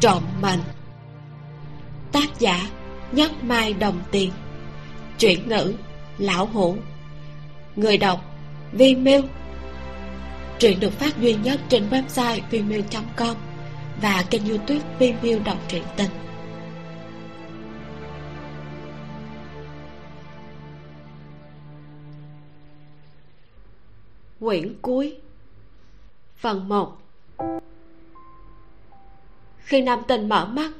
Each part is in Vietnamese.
trộm mệnh. Tác giả nhất mai đồng tiền. Chuyển ngữ lão hủ. Người đọc vi miêu truyện được phát duy nhất trên website vimeo com và kênh youtube vimeo đọc truyện tình. Quyển cuối. Phần một khi nam tình mở mắt,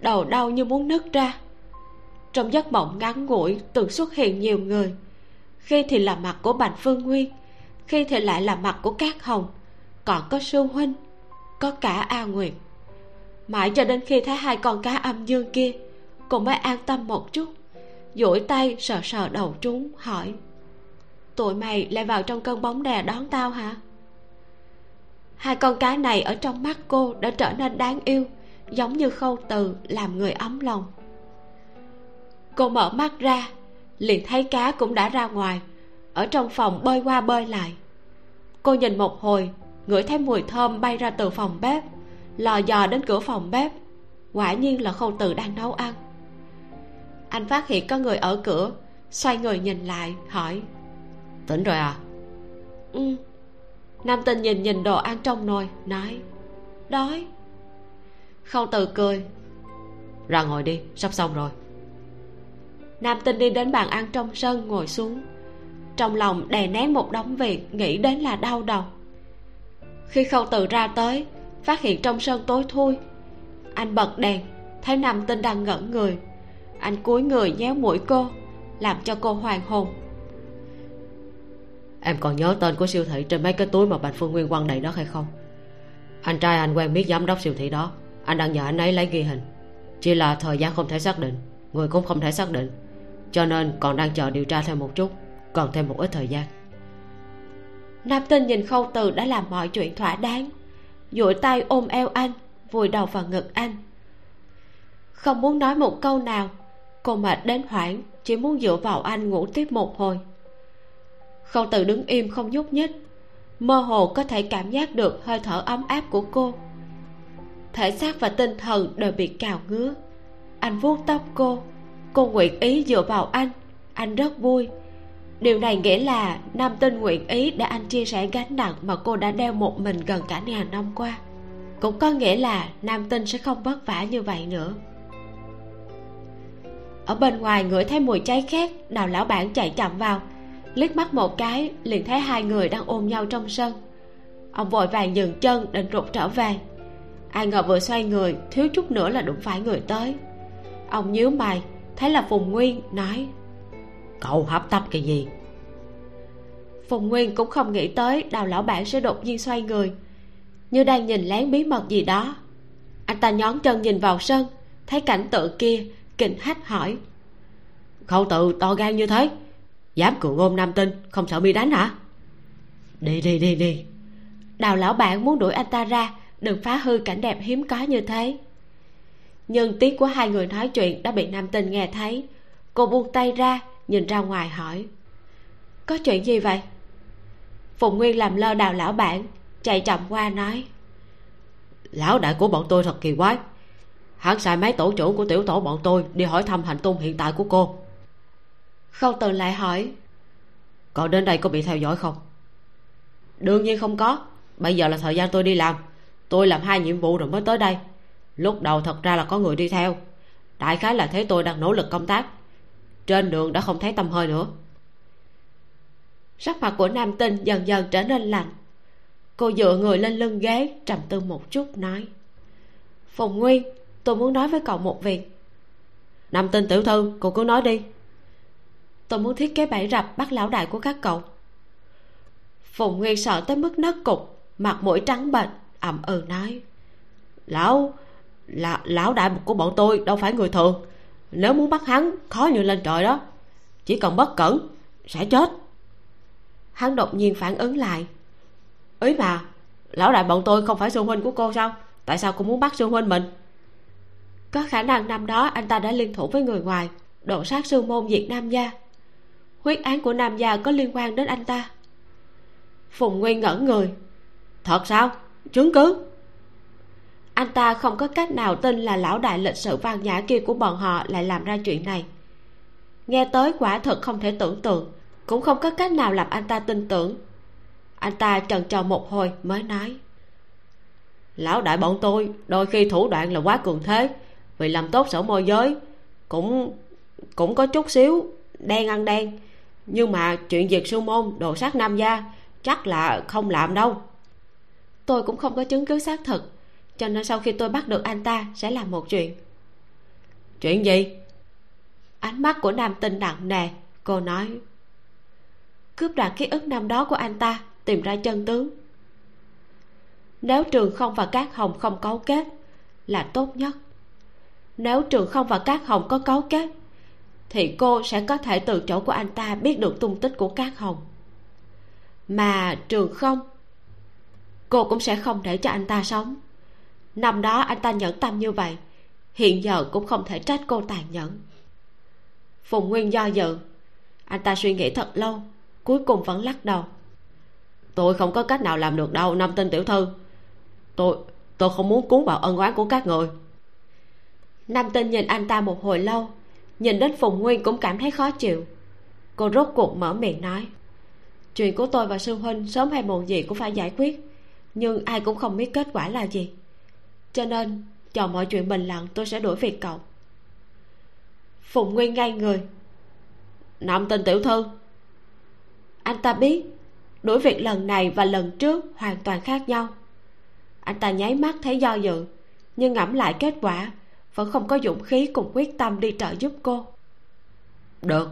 đầu đau như muốn nứt ra. Trong giấc mộng ngắn ngủi từng xuất hiện nhiều người. Khi thì là mặt của bạch phương nguyên, khi thì lại là mặt của cát hồng. Còn có sư huynh, có cả a nguyệt. Mãi cho đến khi thấy hai con cá âm dương kia cô mới an tâm một chút, duỗi tay sờ sờ đầu chúng hỏi, tụi mày lại vào trong cơn bóng đè đón tao hả? Hai con cá này ở trong mắt cô đã trở nên đáng yêu giống như khâu từ làm người ấm lòng. Cô mở mắt ra liền thấy cá cũng đã ra ngoài ở trong phòng bơi qua bơi lại. Cô nhìn một hồi ngửi thấy mùi thơm bay ra từ phòng bếp lò dò đến cửa phòng bếp. Quả nhiên là khâu từ đang nấu ăn. Anh phát hiện có người ở cửa xoay người nhìn lại hỏi. Tỉnh rồi à? Ừ. Nam tinh nhìn nhìn đồ ăn trong nồi nói. Đói khâu từ cười. Ra ngồi đi, sắp xong rồi. Nam tinh đi đến bàn ăn trong sân ngồi xuống. Trong lòng đè nén một đống việc, nghĩ đến là đau đầu. Khi khâu từ ra tới, phát hiện trong sân tối thui. Anh bật đèn, thấy nam tinh đang ngẩn người. Anh cúi người nhéo mũi cô, làm cho cô hoàng hồn. Em còn nhớ tên của siêu thị trên mấy cái túi mà bạch phương nguyên quăng đầy đó hay không? Anh trai anh quen biết giám đốc siêu thị đó anh đang nhờ anh ấy lấy ghi hình. Chỉ là thời gian không thể xác định, người cũng không thể xác định. Cho nên còn đang chờ điều tra thêm một chút, còn thêm một ít thời gian. Nam tinh nhìn khâu từ đã làm mọi chuyện thỏa đáng. Duỗi tay ôm eo anh, vùi đầu vào ngực anh. Không muốn nói một câu nào, cô mệt đến hoảng, chỉ muốn dựa vào anh ngủ tiếp một hồi. Khâu từ đứng im không nhúc nhích, mơ hồ có thể cảm giác được hơi thở ấm áp của cô thể xác và tinh thần đều bị cào ngứa. Anh vuốt tóc cô. Cô nguyện ý dựa vào anh. Anh rất vui. Điều này nghĩa là nam tinh nguyện ý để anh chia sẻ gánh nặng mà cô đã đeo một mình gần cả ngàn năm qua. Cũng có nghĩa là nam tinh sẽ không vất vả như vậy nữa. Ở bên ngoài ngửi thấy mùi cháy khét đào lão bản chạy chậm vào. Liếc mắt một cái, liền thấy hai người đang ôm nhau trong sân. Ông vội vàng dừng chân định rụt trở về ai ngờ vừa xoay người, thiếu chút nữa là đụng phải người tới. Ông nhíu mày, thấy là phùng nguyên, nói, cậu hấp tấp cái gì? Phùng nguyên cũng không nghĩ tới đào lão bản sẽ đột nhiên xoay người. Như đang nhìn lén bí mật gì đó. Anh ta nhón chân nhìn vào sân, thấy cảnh tượng kia kinh hách hỏi, khâu tự to gan như thế, dám cự ngôn nam tinh, không sợ bị đánh hả? Đi đi đi đi. Đào lão bản muốn đuổi anh ta ra đừng phá hư cảnh đẹp hiếm có như thế. Nhưng tiếng của hai người nói chuyện đã bị nam tinh nghe thấy. Cô buông tay ra nhìn ra ngoài hỏi. Có chuyện gì vậy? Phụng nguyên làm lơ đào lão bản chạy chậm qua nói. Lão đại của bọn tôi thật kỳ quái. Hắn sai mấy tổ trưởng của tiểu tổ bọn tôi đi hỏi thăm hành tung hiện tại của cô. Khâu từ lại hỏi. Cậu đến đây có bị theo dõi không? Đương nhiên không có. Bây giờ là thời gian tôi đi làm tôi làm hai nhiệm vụ rồi mới tới đây. Lúc đầu thật ra là có người đi theo. Đại khái là thấy tôi đang nỗ lực công tác. Trên đường đã không thấy tâm hơi nữa. Sắc mặt của nam tinh dần dần trở nên lạnh. Cô dựa người lên lưng ghế, trầm tư một chút, nói. Phùng nguyên, tôi muốn nói với cậu một việc. Nam tinh tiểu thư, cô cứ nói đi. Tôi muốn thiết kế bẫy rập bắt lão đại của các cậu. Phùng nguyên sợ tới mức nấc cục, mặt mũi trắng bệch ậm ừ nói. Lão, là, lão đại của bọn tôi đâu phải người thường. Nếu muốn bắt hắn, khó như lên trời đó. Chỉ cần bất cẩn, sẽ chết. Hắn đột nhiên phản ứng lại. Ý mà, lão đại bọn tôi không phải sư huynh của cô sao? Tại sao cô muốn bắt sư huynh mình? Có khả năng năm đó anh ta đã liên thủ với người ngoài, độ sát sư môn diệt nam gia. Huyết án của nam gia có liên quan đến anh ta. Phùng nguyên ngẩn người. Thật sao? Chứng cứ. Anh ta không có cách nào tin là lão đại lịch sự văn nhã kia của bọn họ lại làm ra chuyện này. Nghe tới quả thật không thể tưởng tượng, cũng không có cách nào làm anh ta tin tưởng. Anh ta trần trò một hồi mới nói. Lão đại bọn tôi, đôi khi thủ đoạn là quá cường thế, vì làm tốt sổ môi giới, cũng cũng có chút xíu đen ăn đen. Nhưng mà chuyện diệt sư môn đồ sát nam gia chắc là không làm đâu tôi cũng không có chứng cứ xác thực cho nên sau khi tôi bắt được anh ta sẽ làm một chuyện. Chuyện gì? Ánh mắt của nam tinh nặng nề cô nói. Cướp đoạt ký ức năm đó của anh ta tìm ra chân tướng. Nếu trường không và các hồng không cấu kết là tốt nhất. Nếu trường không và các hồng có cấu kết thì cô sẽ có thể từ chỗ của anh ta biết được tung tích của các hồng. Mà trường không cô cũng sẽ không để cho anh ta sống. Năm đó anh ta nhẫn tâm như vậy, hiện giờ cũng không thể trách cô tàn nhẫn. Phùng nguyên do dự. Anh ta suy nghĩ thật lâu, cuối cùng vẫn lắc đầu. Tôi không có cách nào làm được đâu năm tên tiểu thư. Tôi tôi không muốn cuốn vào ân oán của các người. Nam tinh nhìn anh ta một hồi lâu, nhìn đến phùng nguyên cũng cảm thấy khó chịu. Cô rốt cuộc mở miệng nói, chuyện của tôi và sư huynh sớm hay muộn gì cũng phải giải quyết nhưng ai cũng không biết kết quả là gì. Cho nên chờ mọi chuyện bình lặng tôi sẽ đuổi việc cậu. Phùng nguyên ngay người. Nằm tên tiểu thư. Anh ta biết đuổi việc lần này và lần trước hoàn toàn khác nhau. Anh ta nháy mắt thấy do dự nhưng ngẫm lại kết quả vẫn không có dũng khí cùng quyết tâm đi trợ giúp cô. Được.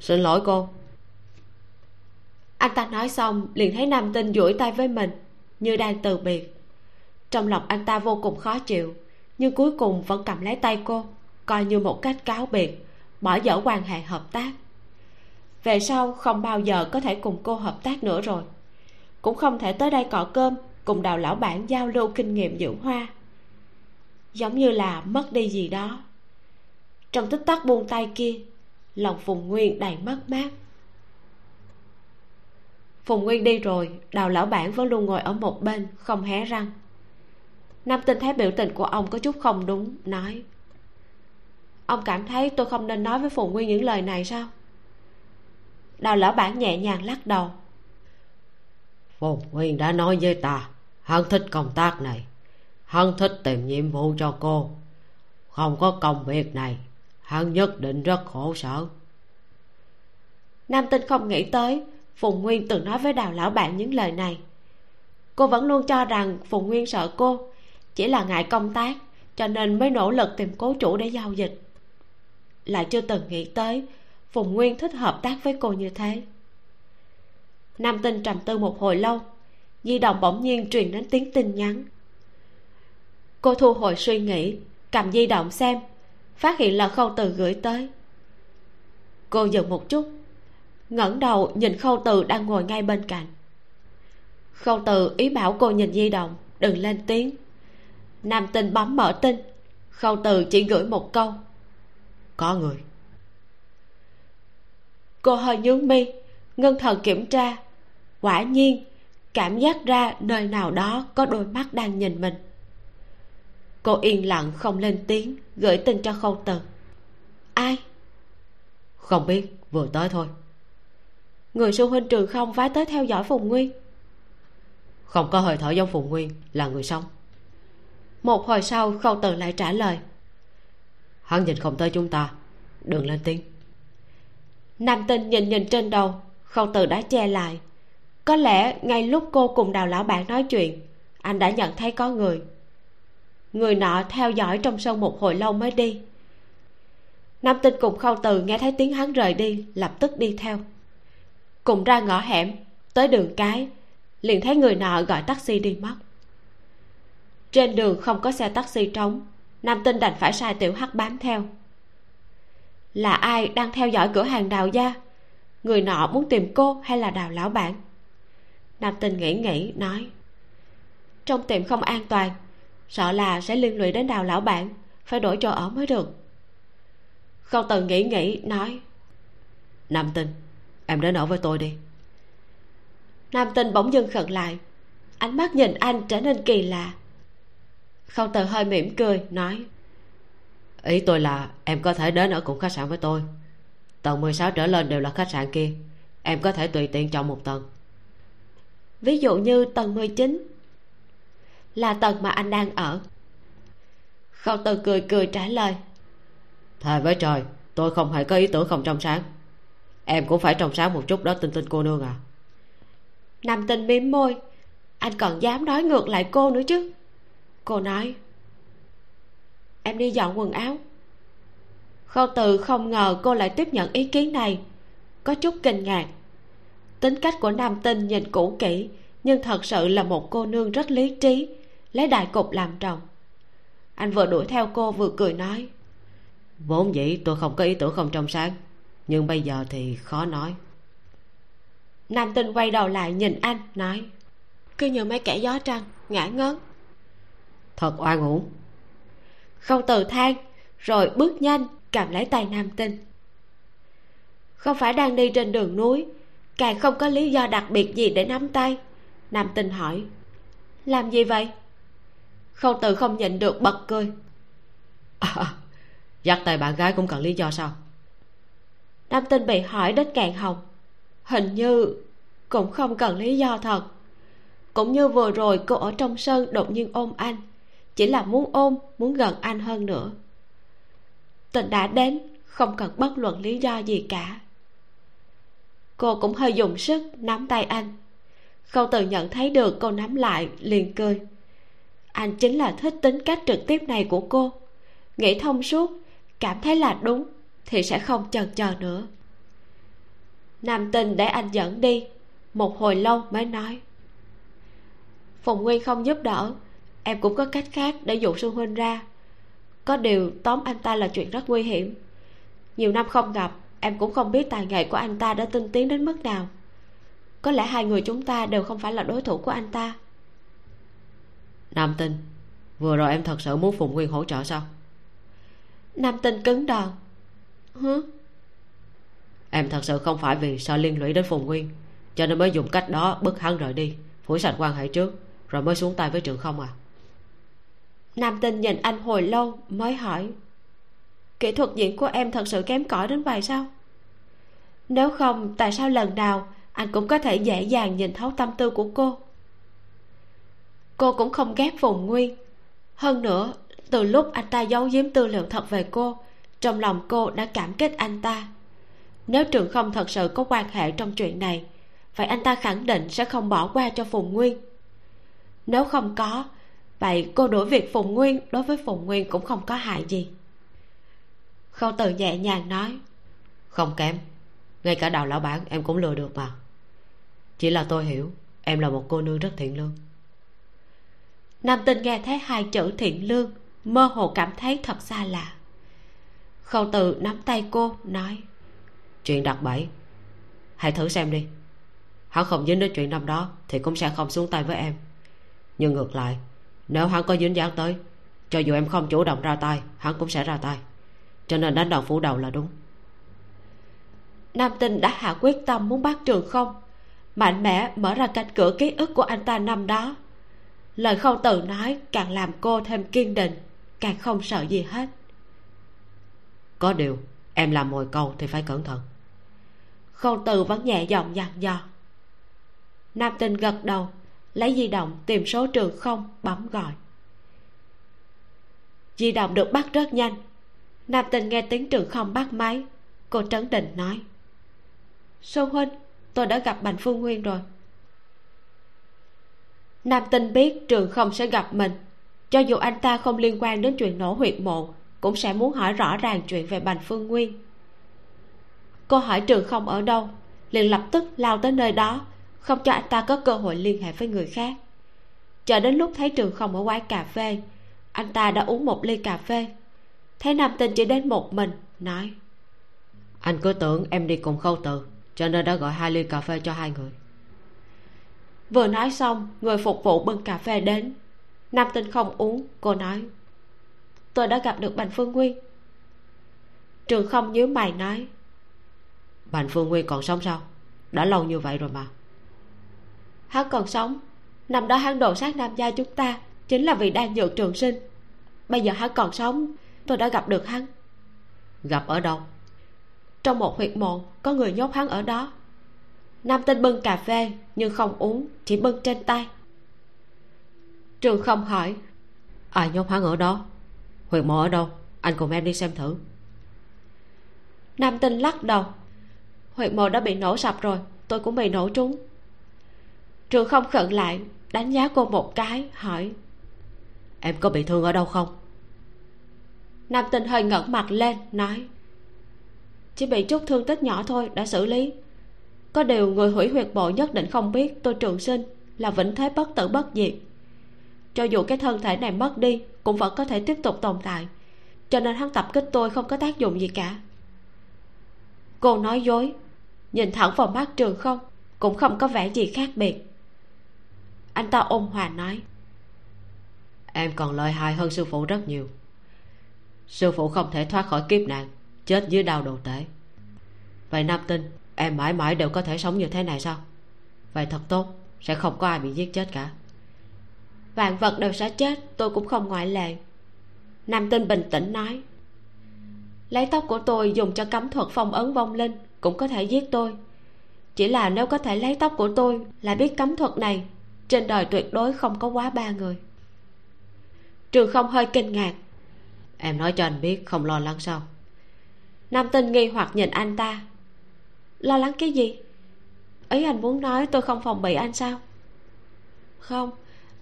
Xin lỗi cô. Anh ta nói xong liền thấy nam tinh duỗi tay với mình như đang từ biệt. Trong lòng anh ta vô cùng khó chịu, nhưng cuối cùng vẫn cầm lấy tay cô, coi như một cách cáo biệt bỏ dở quan hệ hợp tác. Về sau không bao giờ có thể cùng cô hợp tác nữa rồi. Cũng không thể tới đây cọ cơm, cùng đào lão bản giao lưu kinh nghiệm dưỡng hoa. Giống như là mất đi gì đó. Trong tích tắc buông tay kia, lòng phùng nguyên đầy mất mát phùng nguyên đi rồi đào lão bản vẫn luôn ngồi ở một bên không hé răng. Nam tinh thấy biểu tình của ông có chút không đúng nói ông cảm thấy tôi không nên nói với phùng nguyên những lời này sao? Đào lão bản nhẹ nhàng lắc đầu phùng nguyên đã nói với ta hắn thích công tác này hắn thích tìm nhiệm vụ cho cô. Không có công việc này hắn nhất định rất khổ sở. Nam tinh không nghĩ tới phùng nguyên từng nói với đào lão bạn những lời này. Cô vẫn luôn cho rằng phùng nguyên sợ cô, chỉ là ngại công tác, cho nên mới nỗ lực tìm cố chủ để giao dịch. Lại chưa từng nghĩ tới, phùng nguyên thích hợp tác với cô như thế. Nam tinh trầm tư một hồi lâu, di động bỗng nhiên truyền đến tiếng tin nhắn. Cô thu hồi suy nghĩ, cầm di động xem, phát hiện là khâu từ gửi tới. Cô dừng một chút ngẩng đầu nhìn khâu từ đang ngồi ngay bên cạnh. Khâu từ ý bảo cô nhìn di động đừng lên tiếng. Nam tinh bấm mở tin, khâu từ chỉ gửi một câu. Có người. Cô hơi nhướng mi ngân thần kiểm tra. Quả nhiên, cảm giác ra nơi nào đó có đôi mắt đang nhìn mình. Cô yên lặng không lên tiếng, gửi tin cho khâu từ. Ai? Không biết, vừa tới thôi người sư huynh trường không phái tới theo dõi phùng nguyên. Không có hơi thở giống phùng nguyên là người sống. Một hồi sau khâu từ lại trả lời. Hắn nhìn không tới chúng ta đừng lên tiếng. Nam tinh nhìn nhìn trên đầu khâu từ đã che lại. Có lẽ ngay lúc cô cùng đào lão bạn nói chuyện anh đã nhận thấy có người. Người nọ theo dõi trong sân một hồi lâu mới đi. Nam tinh cùng khâu từ nghe thấy tiếng hắn rời đi lập tức đi theo cùng ra ngõ hẻm, tới đường cái, liền thấy người nọ gọi taxi đi mất. Trên đường không có xe taxi trống, nam tinh đành phải sai tiểu hắc bám theo. Là ai đang theo dõi cửa hàng đào gia? Người nọ muốn tìm cô hay là đào lão bản? Nam tinh nghĩ nghĩ, nói, trong tiệm không an toàn, sợ là sẽ liên lụy đến đào lão bản, phải đổi chỗ ở mới được. Không từng nghĩ nghĩ, nói, nam tinh em đến ở với tôi đi. Nam tinh bỗng dưng khẩn lại. Ánh mắt nhìn anh trở nên kỳ lạ. Khâu từ hơi mỉm cười, nói, ý tôi là em có thể đến ở cùng khách sạn với tôi. Tầng 16 trở lên đều là khách sạn kia. Em có thể tùy tiện chọn một tầng. Ví dụ như tầng 19 là tầng mà anh đang ở. Khâu từ cười cười trả lời, thề với trời, tôi không hề có ý tưởng không trong sáng em cũng phải trong sáng một chút đó tinh tinh cô nương à. Nam tinh mím môi. Anh còn dám nói ngược lại cô nữa chứ? Cô nói em đi dọn quần áo. Khâu từ không ngờ cô lại tiếp nhận ý kiến này có chút kinh ngạc. Tính cách của nam tinh nhìn cũ kỹ nhưng thật sự là một cô nương rất lý trí lấy đại cục làm trọng. Anh vừa đuổi theo cô vừa cười nói vốn dĩ tôi không có ý tưởng không trong sáng nhưng bây giờ thì khó nói. Nam tinh quay đầu lại nhìn anh nói cứ như mấy kẻ gió trăng ngã ngớn. Thật oan uổng. Không từ than rồi bước nhanh cầm lấy tay nam tinh. Không phải đang đi trên đường núi càng không có lý do đặc biệt gì để nắm tay nam tinh hỏi. Làm gì vậy? Khâu từ không nhịn được bật cười. À, dắt tay bạn gái cũng cần lý do sao nam tinh bị hỏi đến càng họng hình như cũng không cần lý do thật. Cũng như vừa rồi, cô ở trong sân đột nhiên ôm anh. Chỉ là muốn ôm, muốn gần anh hơn nữa. Tình đã đến, không cần bất luận lý do gì cả. Cô cũng hơi dùng sức nắm tay anh. Khâu từ nhận thấy được, cô nắm lại, liền cười. Anh chính là thích tính cách trực tiếp này của cô. Nghĩ thông suốt, cảm thấy là đúng thì sẽ không chần chờ nữa. Nam tình để anh dẫn đi một hồi lâu mới nói. Phùng nguyên không giúp đỡ em cũng có cách khác để dụ sư huynh ra. Có điều tóm anh ta là chuyện rất nguy hiểm. Nhiều năm không gặp em cũng không biết tài nghệ của anh ta đã tinh tiến đến mức nào. Có lẽ hai người chúng ta đều không phải là đối thủ của anh ta. Nam tinh vừa rồi em thật sự muốn phùng nguyên hỗ trợ sao? Nam tinh cứng đờ hứ em thật sự không phải vì sợ liên lụy đến phùng nguyên cho nên mới dùng cách đó bức hắn rời đi phủi sạch quan hệ trước rồi mới xuống tay với trường không à. Nam tinh nhìn anh hồi lâu mới hỏi kỹ thuật diễn của em thật sự kém cỏi đến vậy sao? Nếu không tại sao lần nào anh cũng có thể dễ dàng nhìn thấu tâm tư của cô? Cô cũng không ghét phùng nguyên. Hơn nữa từ lúc anh ta giấu giếm tư liệu thật về cô trong lòng cô đã cảm kích anh ta. Nếu trường không thật sự có quan hệ trong chuyện này vậy anh ta khẳng định sẽ không bỏ qua cho phùng nguyên. Nếu không có vậy cô đuổi việc phùng nguyên đối với phùng nguyên cũng không có hại gì. Khâu từ nhẹ nhàng nói không kém. Ngay cả đào lão bản em cũng lừa được mà. Chỉ là tôi hiểu em là một cô nương rất thiện lương. Nam tinh nghe thấy hai chữ thiện lương mơ hồ cảm thấy thật xa lạ khâu từ nắm tay cô nói. Chuyện đặt bẫy. Hãy thử xem đi. Hắn không dính đến chuyện năm đó thì cũng sẽ không xuống tay với em. Nhưng ngược lại nếu hắn có dính dáng tới cho dù em không chủ động ra tay hắn cũng sẽ ra tay. Cho nên đánh đòn phủ đầu là đúng. Nam tinh đã hạ quyết tâm muốn bắt trường không. Mạnh mẽ mở ra cánh cửa ký ức của anh ta năm đó. Lời không từ nói càng làm cô thêm kiên định càng không sợ gì hết có điều, em làm mồi câu thì phải cẩn thận. Khâu từ vẫn nhẹ giọng dặn dò. Nam tinh gật đầu, lấy di động tìm số trường không, bấm gọi. Di động được bắt rất nhanh. Nam tinh nghe tiếng trường không bắt máy, cô trấn định nói. Xuân huynh, tôi đã gặp bành phương nguyên rồi. Nam tinh biết trường không sẽ gặp mình, cho dù anh ta không liên quan đến chuyện nổ huyệt mộ cũng sẽ muốn hỏi rõ ràng chuyện về bành phương nguyên. Cô hỏi trường không ở đâu liền lập tức lao tới nơi đó không cho anh ta có cơ hội liên hệ với người khác. Chờ đến lúc thấy trường không ở quán cà phê anh ta đã uống một ly cà phê. Thấy nam tinh chỉ đến một mình nói anh cứ tưởng em đi cùng khâu từ cho nên đã gọi hai ly cà phê cho hai người. Vừa nói xong người phục vụ bưng cà phê đến. Nam tinh không uống cô nói tôi đã gặp được bành phương nguyên. Trường không nhớ mày nói bành phương nguyên còn sống sao? Đã lâu như vậy rồi mà. Hắn còn sống. Năm đó hắn đồ sát nam gia chúng ta chính là vì đang dược trường sinh. Bây giờ hắn còn sống tôi đã gặp được hắn. Gặp ở đâu? Trong một huyệt mộ có người nhốt hắn ở đó. Nam tinh bưng cà phê nhưng không uống chỉ bưng trên tay. Trường không hỏi ai nhốt hắn ở đó huyệt mộ ở đâu? Anh cùng em đi xem thử. Nam tinh lắc đầu. Huyệt mộ đã bị nổ sập rồi, tôi cũng bị nổ trúng. Trường không khẩn lại, đánh giá cô một cái, hỏi. Em có bị thương ở đâu không? Nam tinh hơi ngẩng mặt lên, nói. Chỉ bị chút thương tích nhỏ thôi, đã xử lý. Có điều người hủy huyệt bộ nhất định không biết, tôi trường sinh, là vĩnh thế bất tử bất diệt cho dù cái thân thể này mất đi, cũng vẫn có thể tiếp tục tồn tại. Cho nên hắn tập kích tôi không có tác dụng gì cả. Cô nói dối, nhìn thẳng vào mắt trường không, cũng không có vẻ gì khác biệt. Anh ta ôn hòa nói, em còn lợi hại hơn sư phụ rất nhiều. Sư phụ không thể thoát khỏi kiếp nạn, chết dưới đau đồ tể. Vậy nam tinh, em mãi mãi đều có thể sống như thế này sao? Vậy thật tốt, sẽ không có ai bị giết chết cả vạn vật đều sẽ chết tôi cũng không ngoại lệ. Nam tinh bình tĩnh nói. Lấy tóc của tôi dùng cho cấm thuật phong ấn vong linh cũng có thể giết tôi. Chỉ là nếu có thể lấy tóc của tôi là biết cấm thuật này trên đời tuyệt đối không có quá ba người. Trường không hơi kinh ngạc. Em nói cho anh biết không lo lắng sao? Nam tinh nghi hoặc nhìn anh ta. Lo lắng cái gì? Ý anh muốn nói tôi không phòng bị anh sao? Không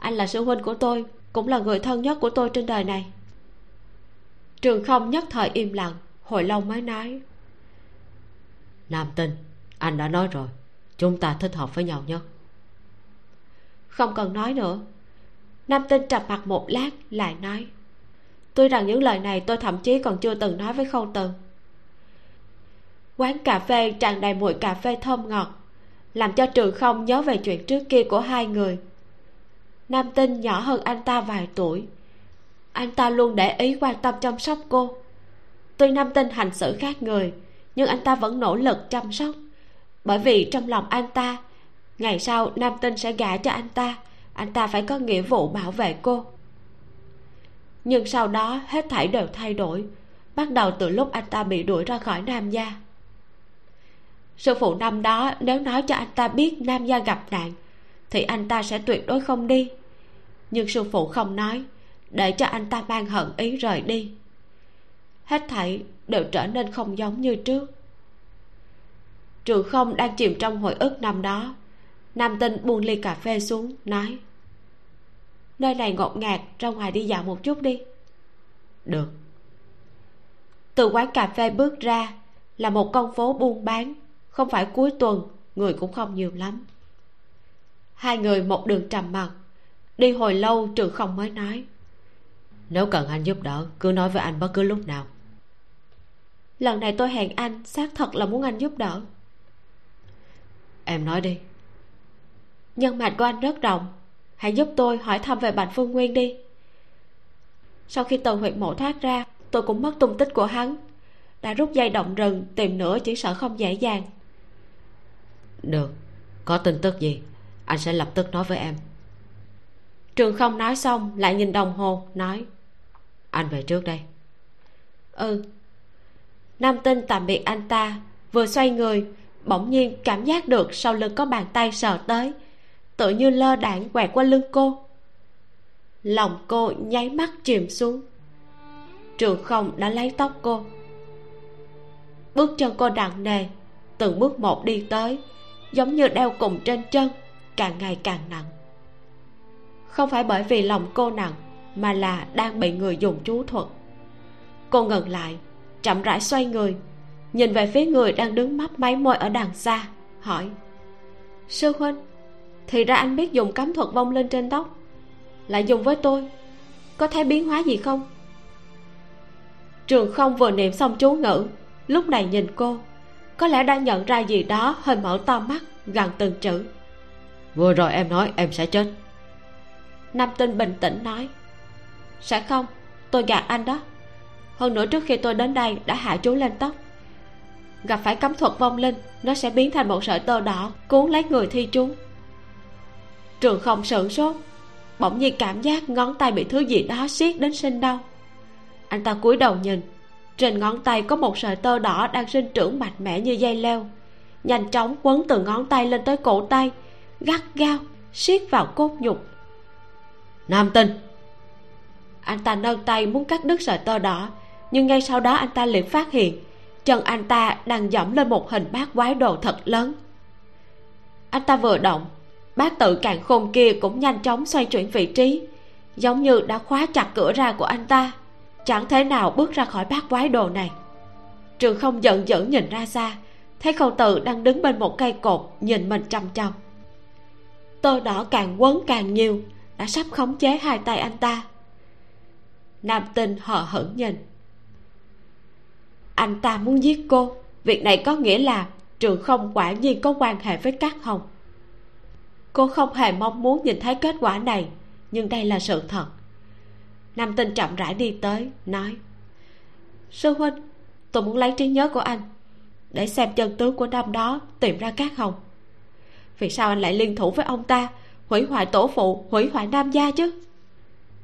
anh là sư huynh của tôi cũng là người thân nhất của tôi trên đời này. Trường không nhất thời im lặng hồi lâu mới nói. Nam tinh anh đã nói rồi chúng ta thích hợp với nhau nhất không cần nói nữa. Nam tinh trầm mặt một lát lại nói. Tuy rằng những lời này tôi thậm chí còn chưa từng nói với khâu từ quán cà phê tràn đầy mùi cà phê thơm ngọt làm cho trường không nhớ về chuyện trước kia của hai người nam tinh nhỏ hơn anh ta vài tuổi. Anh ta luôn để ý quan tâm chăm sóc cô. Tuy nam tinh hành xử khác người, nhưng anh ta vẫn nỗ lực chăm sóc. Bởi vì trong lòng anh ta, ngày sau nam tinh sẽ gả cho anh ta anh ta phải có nghĩa vụ bảo vệ cô. Nhưng sau đó, hết thảy đều thay đổi, bắt đầu từ lúc anh ta bị đuổi ra khỏi nam gia. Sư phụ năm đó, nếu nói cho anh ta biết nam gia gặp nạn thì anh ta sẽ tuyệt đối không đi. Nhưng sư phụ không nói, để cho anh ta mang hận ý rời đi. Hết thảy đều trở nên không giống như trước. Trường không đang chìm trong hồi ức năm đó, nam tinh buông ly cà phê xuống, nói, nơi này ngột ngạt, ra ngoài đi dạo một chút đi. Được. Từ quán cà phê bước ra là một con phố buôn bán, không phải cuối tuần, người cũng không nhiều lắm hai người một đường trầm mặc. Đi hồi lâu trường không mới nói nếu cần anh giúp đỡ cứ nói với anh bất cứ lúc nào. Lần này tôi hẹn anh xác thật là muốn anh giúp đỡ. Em nói đi. Nhân mạch của anh rất rộng. Hãy giúp tôi hỏi thăm về bạch phương nguyên đi. Sau khi từ huyện mộ thoát ra tôi cũng mất tung tích của hắn. Đã rút dây động rừng tìm nữa chỉ sợ không dễ dàng. Được. Có tin tức gì anh sẽ lập tức nói với em. Trường không nói xong, lại nhìn đồng hồ, nói, anh về trước đây. Ừ. Nam tinh tạm biệt anh ta, vừa xoay người, bỗng nhiên cảm giác được sau lưng có bàn tay sờ tới, tự như lơ đãng quẹt qua lưng cô. Lòng cô nháy mắt chìm xuống. Trường không đã lấy tóc cô. Bước chân cô nặng nề, từng bước một đi tới, giống như đeo cùng trên chân càng ngày càng nặng. Không phải bởi vì lòng cô nặng mà là đang bị người dùng chú thuật. Cô ngừng lại, chậm rãi xoay người, nhìn về phía người đang đứng mấp máy môi ở đằng xa, hỏi, sư huynh, thì ra anh biết dùng cấm thuật vong lên trên tóc lại dùng với tôi, có thấy biến hóa gì không? Trường không vừa niệm xong chú ngữ, lúc này nhìn cô, có lẽ đã nhận ra gì đó hơi mở to mắt gần từng chữ vừa rồi em nói em sẽ chết. Nam tinh bình tĩnh nói. Sẽ không, tôi gạt anh đó. Hơn nữa trước khi tôi đến đây đã hạ chú lên tóc. Gặp phải cấm thuật vong linh, nó sẽ biến thành một sợi tơ đỏ, cuốn lấy người thi chú. Trường không sửng sốt. Bỗng nhiên cảm giác ngón tay bị thứ gì đó siết đến sinh đau. Anh ta cúi đầu nhìn. Trên ngón tay có một sợi tơ đỏ đang sinh trưởng mạnh mẽ như dây leo. Nhanh chóng quấn từ ngón tay lên tới cổ tay gắt gao siết vào cốt nhục. Nam tinh anh ta nâng tay muốn cắt đứt sợi tơ đỏ nhưng ngay sau đó anh ta liền phát hiện chân anh ta đang dẫm lên một hình bát quái đồ thật lớn. Anh ta vừa động bát tự càng khôn kia cũng nhanh chóng xoay chuyển vị trí giống như đã khóa chặt cửa ra của anh ta chẳng thể nào bước ra khỏi bát quái đồ này. Trường không giận dữ nhìn ra xa thấy khâu tự đang đứng bên một cây cột nhìn mình chăm chăm tơ đỏ càng quấn càng nhiều, đã sắp khống chế hai tay anh ta. Nam tinh hờ hững nhìn. Anh ta muốn giết cô, việc này có nghĩa là trường không quả nhiên có quan hệ với các hồng. Cô không hề mong muốn nhìn thấy kết quả này, nhưng đây là sự thật. Nam tinh chậm rãi đi tới, nói, sư huynh, tôi muốn lấy trí nhớ của anh, để xem chân tướng của năm đó tìm ra các hồng vì sao anh lại liên thủ với ông ta? Hủy hoại tổ phụ, hủy hoại nam gia chứ?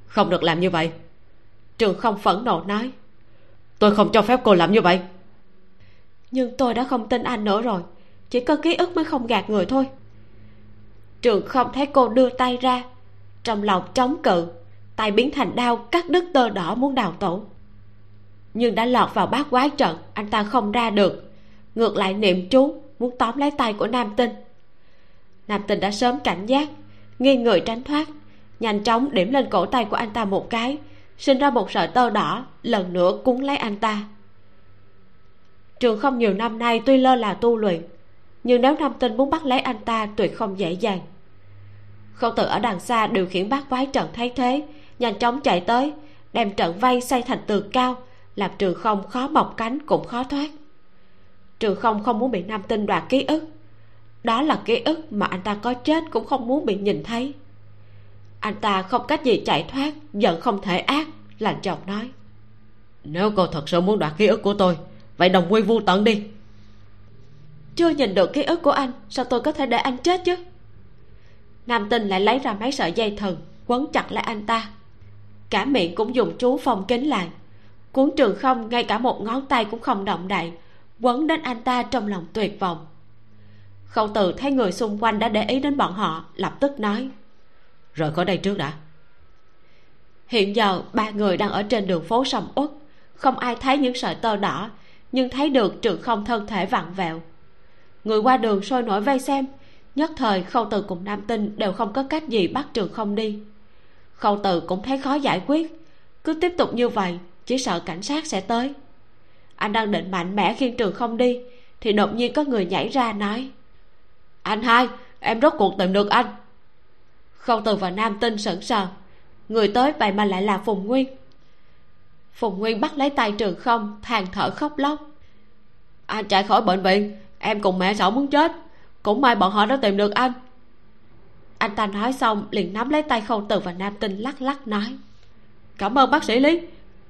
Không được làm như vậy. Trường không phẫn nộ nói. Tôi không cho phép cô làm như vậy. Nhưng tôi đã không tin anh nữa rồi. Chỉ có ký ức mới không gạt người thôi. Trường không thấy cô đưa tay ra. Trong lòng chống cự, tay biến thành đao cắt đứt tơ đỏ muốn đào tổ nhưng đã lọt vào bát quái trận, anh ta không ra được. Ngược lại niệm chú, muốn tóm lấy tay của nam tinh nam tinh đã sớm cảnh giác. Nghiêng người tránh thoát. Nhanh chóng điểm lên cổ tay của anh ta một cái, sinh ra một sợi tơ đỏ, lần nữa cuốn lấy anh ta. Trường không nhiều năm nay tuy lơ là tu luyện, nhưng nếu nam tinh muốn bắt lấy anh ta tuyệt không dễ dàng. Khâu tự ở đằng xa điều khiển bác quái trận thấy thế, nhanh chóng chạy tới, đem trận vây xây thành tường cao, làm trường không khó mọc cánh cũng khó thoát. Trường không không muốn bị nam tinh đoạt ký ức đó là ký ức mà anh ta có chết cũng không muốn bị nhìn thấy. Anh ta không cách gì chạy thoát giận không thể ác lạnh chồng nói. Nếu cô thật sự muốn đoạt ký ức của tôi vậy đồng quy vu tận đi. Chưa nhìn được ký ức của anh sao tôi có thể để anh chết chứ? Nam tinh lại lấy ra mấy sợi dây thừng quấn chặt lại anh ta. Cả miệng cũng dùng chú phong kính lại. Cuốn trường không ngay cả một ngón tay cũng không động đậy quấn đến anh ta trong lòng tuyệt vọng khâu từ thấy người xung quanh đã để ý đến bọn họ, lập tức nói rời khỏi đây trước đã. Hiện giờ, ba người đang ở trên đường phố sầm uất. Không ai thấy những sợi tơ đỏ, nhưng thấy được trường không thân thể vặn vẹo. Người qua đường sôi nổi vây xem, nhất thời khâu từ cùng nam tinh đều không có cách gì bắt trường không đi. Khâu từ cũng thấy khó giải quyết, cứ tiếp tục như vậy, chỉ sợ cảnh sát sẽ tới. Anh đang định mạnh mẽ khiêng trường không đi, thì đột nhiên có người nhảy ra nói anh hai, em rốt cuộc tìm được anh. Khâu từ và nam tinh sững sờ. Người tới vậy mà lại là phùng nguyên. Phùng nguyên bắt lấy tay trường không, than thở khóc lóc. Anh chạy khỏi bệnh viện, em cùng mẹ sợ muốn chết. Cũng may bọn họ đã tìm được anh. Anh ta nói xong, liền nắm lấy tay khâu từ và nam tinh lắc lắc nói. Cảm ơn bác sĩ lý,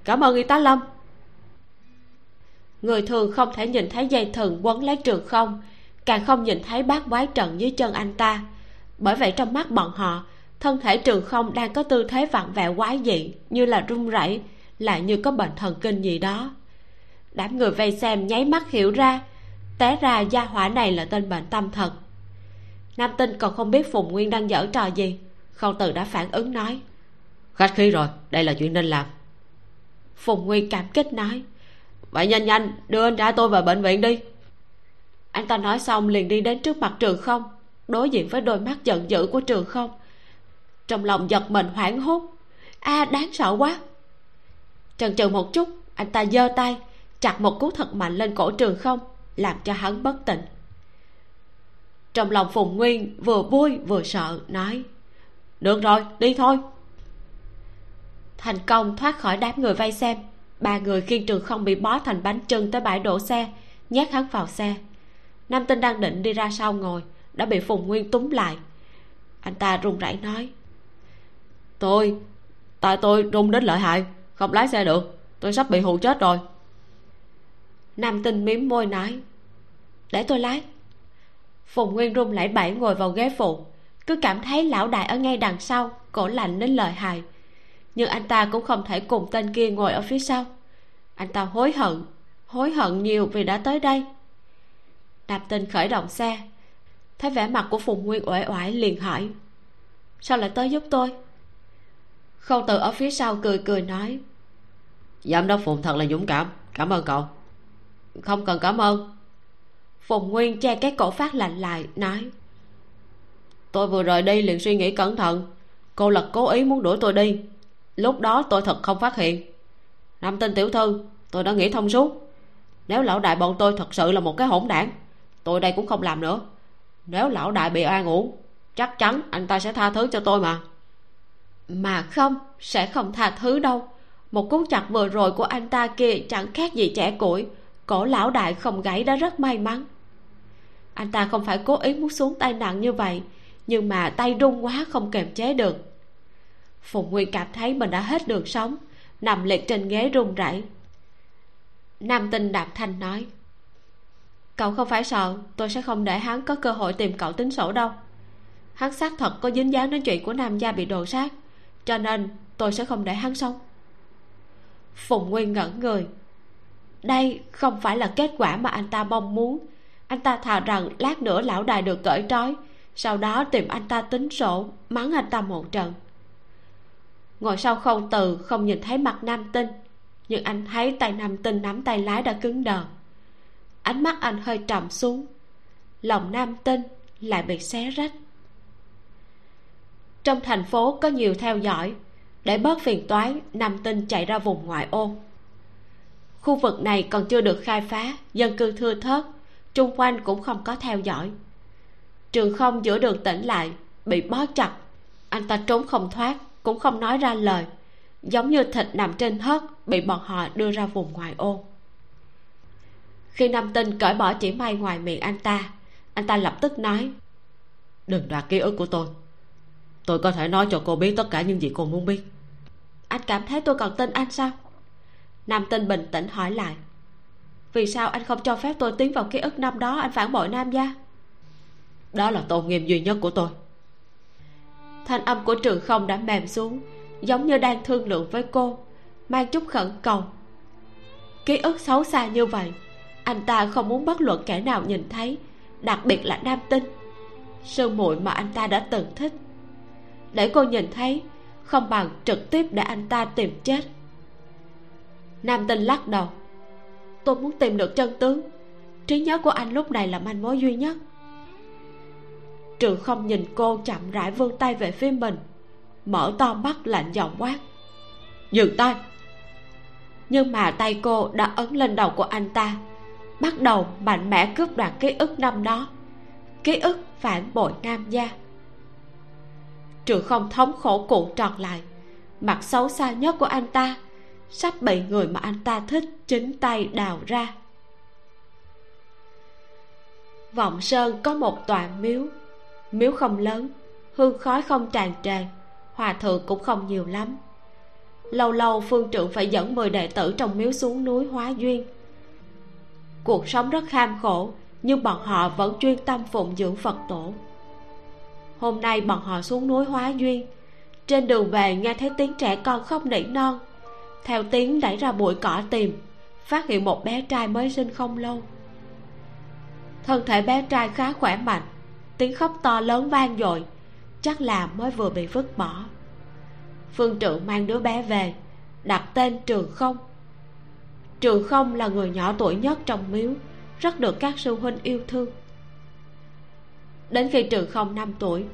cảm ơn y tá lâm. Người thường không thể nhìn thấy dây thừng quấn lấy trường không càng không nhìn thấy bát quái trận dưới chân anh ta. Bởi vậy trong mắt bọn họ thân thể trường không đang có tư thế vặn vẹo quái dị như là run rẩy lại như có bệnh thần kinh gì đó. Đám người vây xem nháy mắt hiểu ra té ra gia hỏa này là tên bệnh tâm thật nam tinh còn không biết phùng nguyên đang dở trò gì khâu từ đã phản ứng nói. Khách khí rồi đây là chuyện nên làm. Phùng nguyên cảm kích nói. Vậy nhanh nhanh đưa anh trai tôi vào bệnh viện đi anh ta nói xong liền đi đến trước mặt trường không, đối diện với đôi mắt giận dữ của trường không. Trong lòng giật mình hoảng hốt. A, đáng sợ quá. Trần trừ một chút, anh ta giơ tay, chặt một cú thật mạnh lên cổ trường không, làm cho hắn bất tỉnh. Trong lòng phùng nguyên vừa vui vừa sợ, nói, được rồi, đi thôi. Thành công thoát khỏi đám người vây xem, ba người khiêng trường không bị bó thành bánh trưng tới bãi đổ xe, nhét hắn vào xe nam tinh đang định đi ra sau ngồi, đã bị phùng nguyên túm lại. Anh ta run rẩy nói, tôi, tại tôi run đến lợi hại, không lái xe được, tôi sắp bị hù chết rồi. Nam tinh mím môi nói, để tôi lái. Phùng nguyên run lẩy bẩy ngồi vào ghế phụ, cứ cảm thấy lão đại ở ngay đằng sau cổ lạnh đến lợi hại. Nhưng anh ta cũng không thể cùng tên kia ngồi ở phía sau. Anh ta hối hận hối hận nhiều vì đã tới đây nạp tình khởi động xe. Thấy vẻ mặt của phùng nguyên uể oải liền hỏi sao lại tới giúp tôi? Khâu từ ở phía sau cười cười nói giám đốc phùng thật là dũng cảm. Cảm ơn cậu. Không cần cảm ơn. Phùng nguyên che cái cổ phát lạnh lại nói tôi vừa rời đi liền suy nghĩ cẩn thận. Cô là cố ý muốn đuổi tôi đi. Lúc đó tôi thật không phát hiện. Nam tinh tiểu thư tôi đã nghĩ thông suốt. Nếu lão đại bọn tôi thật sự là một cái hỗn đảng tôi đây cũng không làm nữa. Nếu lão đại bị an uổng, chắc chắn anh ta sẽ tha thứ cho tôi mà. Mà không, sẽ không tha thứ đâu. Một cú chặt vừa rồi của anh ta kia chẳng khác gì trẻ củi. Cổ lão đại không gãy đã rất may mắn. Anh ta không phải cố ý muốn xuống tay nặng như vậy, nhưng mà tay run quá không kềm chế được. Phùng nguyên cảm thấy mình đã hết đường sống, nằm liệt trên ghế run rẩy. Nam tinh đạm thanh nói cậu không phải sợ, tôi sẽ không để hắn có cơ hội tìm cậu tính sổ đâu. Hắn xác thật có dính dáng đến chuyện của nam gia bị đồ sát cho nên tôi sẽ không để hắn sống. Phùng nguyên ngẩn người. Đây không phải là kết quả mà anh ta mong muốn. Anh ta thà rằng lát nữa lão đài được cởi trói, sau đó tìm anh ta tính sổ, mắng anh ta một trận. Ngồi sau khâu từ không nhìn thấy mặt nam tinh, nhưng anh thấy tay nam tinh nắm tay lái đã cứng đờ ánh mắt anh hơi trầm xuống. Lòng nam tinh lại bị xé rách. Trong thành phố có nhiều theo dõi, để bớt phiền toái, nam tinh chạy ra vùng ngoại ô. Khu vực này còn chưa được khai phá, dân cư thưa thớt, chung quanh cũng không có theo dõi. Trường không giữa đường tỉnh lại bị bó chặt, anh ta trốn không thoát, cũng không nói ra lời, giống như thịt nằm trên hớt bị bọn họ đưa ra vùng ngoại ô khi nam tinh cởi bỏ chỉ may ngoài miệng anh ta anh ta lập tức nói, đừng đoạt ký ức của tôi. Tôi có thể nói cho cô biết tất cả những gì cô muốn biết. Anh cảm thấy tôi còn tin anh sao? Nam tinh bình tĩnh hỏi lại, vì sao anh không cho phép tôi tiến vào ký ức năm đó anh phản bội nam gia? Đó là tôn nghiêm duy nhất của tôi. Thanh âm của trường không đã mềm xuống, giống như đang thương lượng với cô, mang chút khẩn cầu. Ký ức xấu xa như vậy anh ta không muốn bất luận kẻ nào nhìn thấy, đặc biệt là nam tinh. Sư muội mà anh ta đã từng thích. Để cô nhìn thấy, không bằng trực tiếp để anh ta tìm chết. Nam tinh lắc đầu. Tôi muốn tìm được chân tướng. Trí nhớ của anh lúc này là manh mối duy nhất. Trường không nhìn cô chậm rãi vươn tay về phía mình, mở to mắt lạnh giọng quát. Dừng tay! Nhưng mà tay cô đã ấn lên đầu của anh ta bắt đầu mạnh mẽ cướp đoạt ký ức năm đó. Ký ức phản bội nam gia. Trường không thống khổ cụ tròn lại, mặt xấu xa nhất của anh ta sắp bị người mà anh ta thích chính tay đào ra. Vọng sơn có một tòa miếu. Miếu không lớn, hương khói không tràn trề, hòa thượng cũng không nhiều lắm. Lâu lâu phương trưởng phải dẫn mười đệ tử trong miếu xuống núi hóa duyên cuộc sống rất kham khổ, nhưng bọn họ vẫn chuyên tâm phụng dưỡng phật tổ. Hôm nay bọn họ xuống núi hóa duyên. Trên đường về nghe thấy tiếng trẻ con khóc nỉ non. Theo tiếng đẩy ra bụi cỏ tìm, phát hiện một bé trai mới sinh không lâu. Thân thể bé trai khá khỏe mạnh, tiếng khóc to lớn vang dội, chắc là mới vừa bị vứt bỏ. Phương trượng mang đứa bé về, đặt tên trường không trường không là người nhỏ tuổi nhất trong miếu, rất được các sư huynh yêu thương. Đến khi trường không năm tuổi,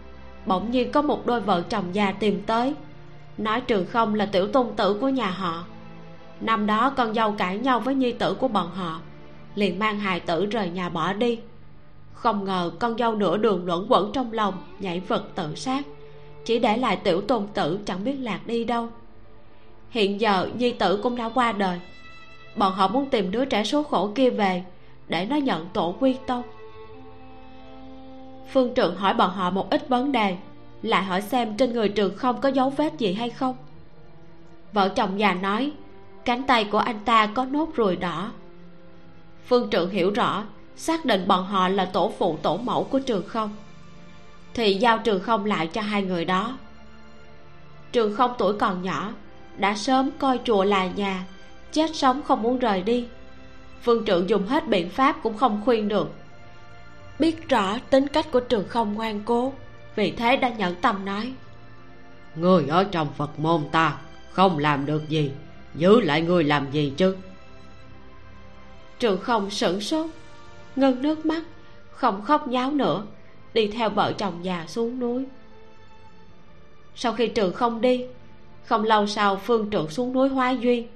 bỗng nhiên có một đôi vợ chồng già tìm tới, nói trường không là tiểu tôn tử của nhà họ. Năm đó con dâu cãi nhau với nhi tử của bọn họ, liền mang hài tử rời nhà bỏ đi. Không ngờ con dâu nửa đường luẩn quẩn trong lòng, nhảy vật tự sát, chỉ để lại tiểu tôn tử chẳng biết lạc đi đâu. Hiện giờ nhi tử cũng đã qua đời bọn họ muốn tìm đứa trẻ số khổ kia về để nó nhận tổ quy tông. Phương trượng hỏi bọn họ một ít vấn đề, lại hỏi xem trên người trường không có dấu vết gì hay không. Vợ chồng già nói, cánh tay của anh ta có nốt ruồi đỏ. Phương trượng hiểu rõ, xác định bọn họ là tổ phụ, tổ mẫu của trường không, thì giao trường không lại cho hai người đó. Trường không tuổi còn nhỏ, đã sớm coi chùa là nhà chết sống không muốn rời đi. Phương trượng dùng hết biện pháp cũng không khuyên được. Biết rõ tính cách của trường không ngoan cố vì thế đã nhẫn tâm nói. Người ở trong phật môn ta không làm được gì giữ lại người làm gì chứ? Trường không sửng sốt ngân nước mắt không khóc nháo nữa đi theo vợ chồng già xuống núi. Sau khi trường không đi không lâu sau phương trượng xuống núi hóa duyên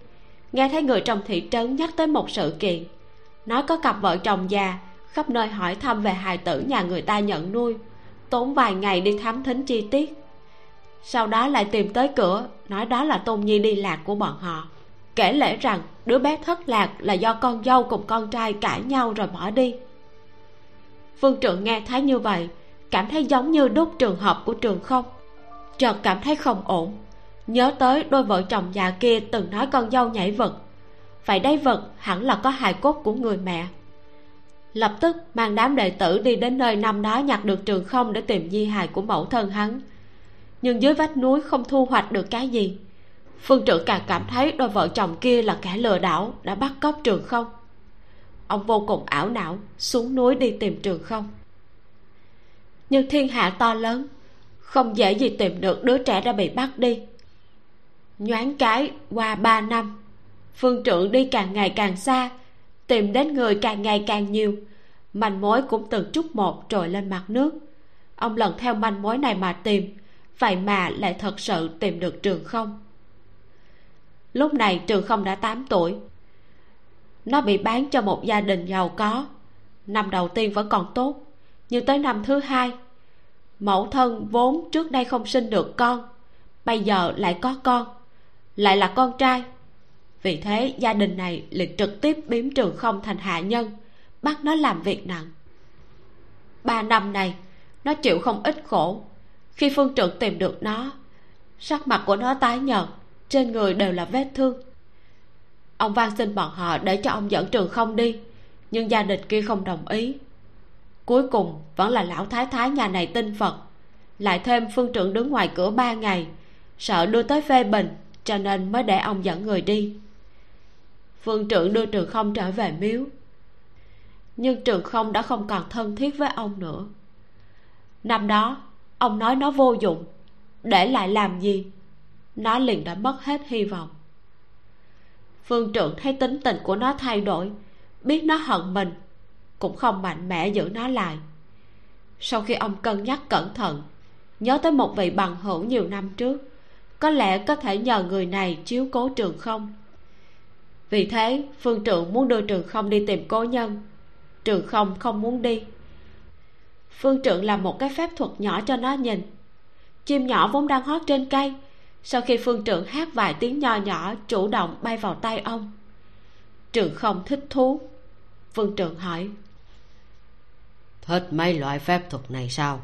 nghe thấy người trong thị trấn nhắc tới một sự kiện. Nói có cặp vợ chồng già, khắp nơi hỏi thăm về hài tử nhà người ta nhận nuôi. Tốn vài ngày đi thám thính chi tiết. Sau đó lại tìm tới cửa, nói đó là tôn nhi đi lạc của bọn họ. Kể lễ rằng, đứa bé thất lạc là do con dâu cùng con trai cãi nhau rồi bỏ đi. Phương trượng nghe thấy như vậy, cảm thấy giống như đúc trường hợp của trường không. Chợt cảm thấy không ổn nhớ tới đôi vợ chồng già kia từng nói con dâu nhảy vật. Vậy đây vật, hẳn là có hài cốt của người mẹ. Lập tức, mang đám đệ tử đi đến nơi năm đó nhặt được trường không để tìm di hài của mẫu thân hắn. Nhưng dưới vách núi không thu hoạch được cái gì. Phương trưởng càng cảm thấy đôi vợ chồng kia là kẻ lừa đảo, đã bắt cóc trường không. Ông vô cùng ảo não, xuống núi đi tìm trường không. Nhưng thiên hạ to lớn, không dễ gì tìm được đứa trẻ đã bị bắt đi nhoáng cái qua ba năm. Phương trưởng đi càng ngày càng xa, tìm đến người càng ngày càng nhiều. Manh mối cũng từng chút một trồi lên mặt nước. Ông lần theo manh mối này mà tìm, vậy mà lại thật sự tìm được trường không? Lúc này trường không đã 8 tuổi. Nó bị bán cho một gia đình giàu có. Năm đầu tiên vẫn còn tốt, nhưng tới năm thứ hai, mẫu thân vốn trước đây không sinh được con, bây giờ lại có con lại là con trai. Vì thế, gia đình này liền trực tiếp biếm trường không thành hạ nhân, bắt nó làm việc nặng. Ba năm này, nó chịu không ít khổ. Khi phương trưởng tìm được nó, sắc mặt của nó tái nhợt, trên người đều là vết thương. Ông van xin bọn họ để cho ông dẫn trường không đi, nhưng gia đình kia không đồng ý. Cuối cùng, vẫn là lão thái thái nhà này tin phật. Lại thêm phương trưởng đứng ngoài cửa ba ngày, sợ đưa tới phê bình cho nên mới để ông dẫn người đi. Phương trượng đưa trường không trở về miếu. Nhưng trường không đã không còn thân thiết với ông nữa. Năm đó, ông nói nó vô dụng. Để lại làm gì? Nó liền đã mất hết hy vọng. Phương trượng thấy tính tình của nó thay đổi, biết nó hận mình, cũng không mạnh mẽ giữ nó lại. Sau khi ông cân nhắc cẩn thận, nhớ tới một vị bằng hữu nhiều năm trước có lẽ có thể nhờ người này chiếu cố trường không? Vì thế, phương trượng muốn đưa trường không đi tìm cố nhân. Trường không không muốn đi. Phương trượng làm một cái phép thuật nhỏ cho nó nhìn. Chim nhỏ vốn đang hót trên cây. Sau khi phương trượng hát vài tiếng nho nhỏ, chủ động bay vào tay ông. Trường không thích thú. Phương trượng hỏi. Thích mấy loại phép thuật này sao?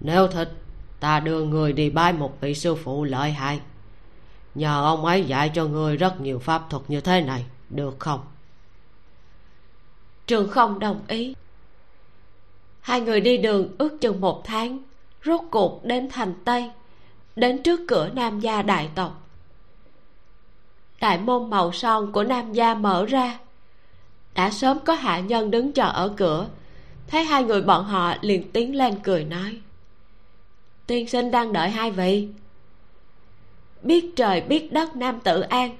Nếu thích ta đưa người đi bái một vị sư phụ lợi hại. Nhờ ông ấy dạy cho người rất nhiều pháp thuật như thế này, được không? Trường không đồng ý. Hai người đi đường ước chừng một tháng, rốt cuộc đến thành tây, đến trước cửa nam gia đại tộc. Đại môn màu son của nam gia mở ra. Đã sớm có hạ nhân đứng chờ ở cửa. Thấy hai người bọn họ liền tiến lên cười nói tiên sinh đang đợi hai vị. Biết trời, biết đất, nam tự an.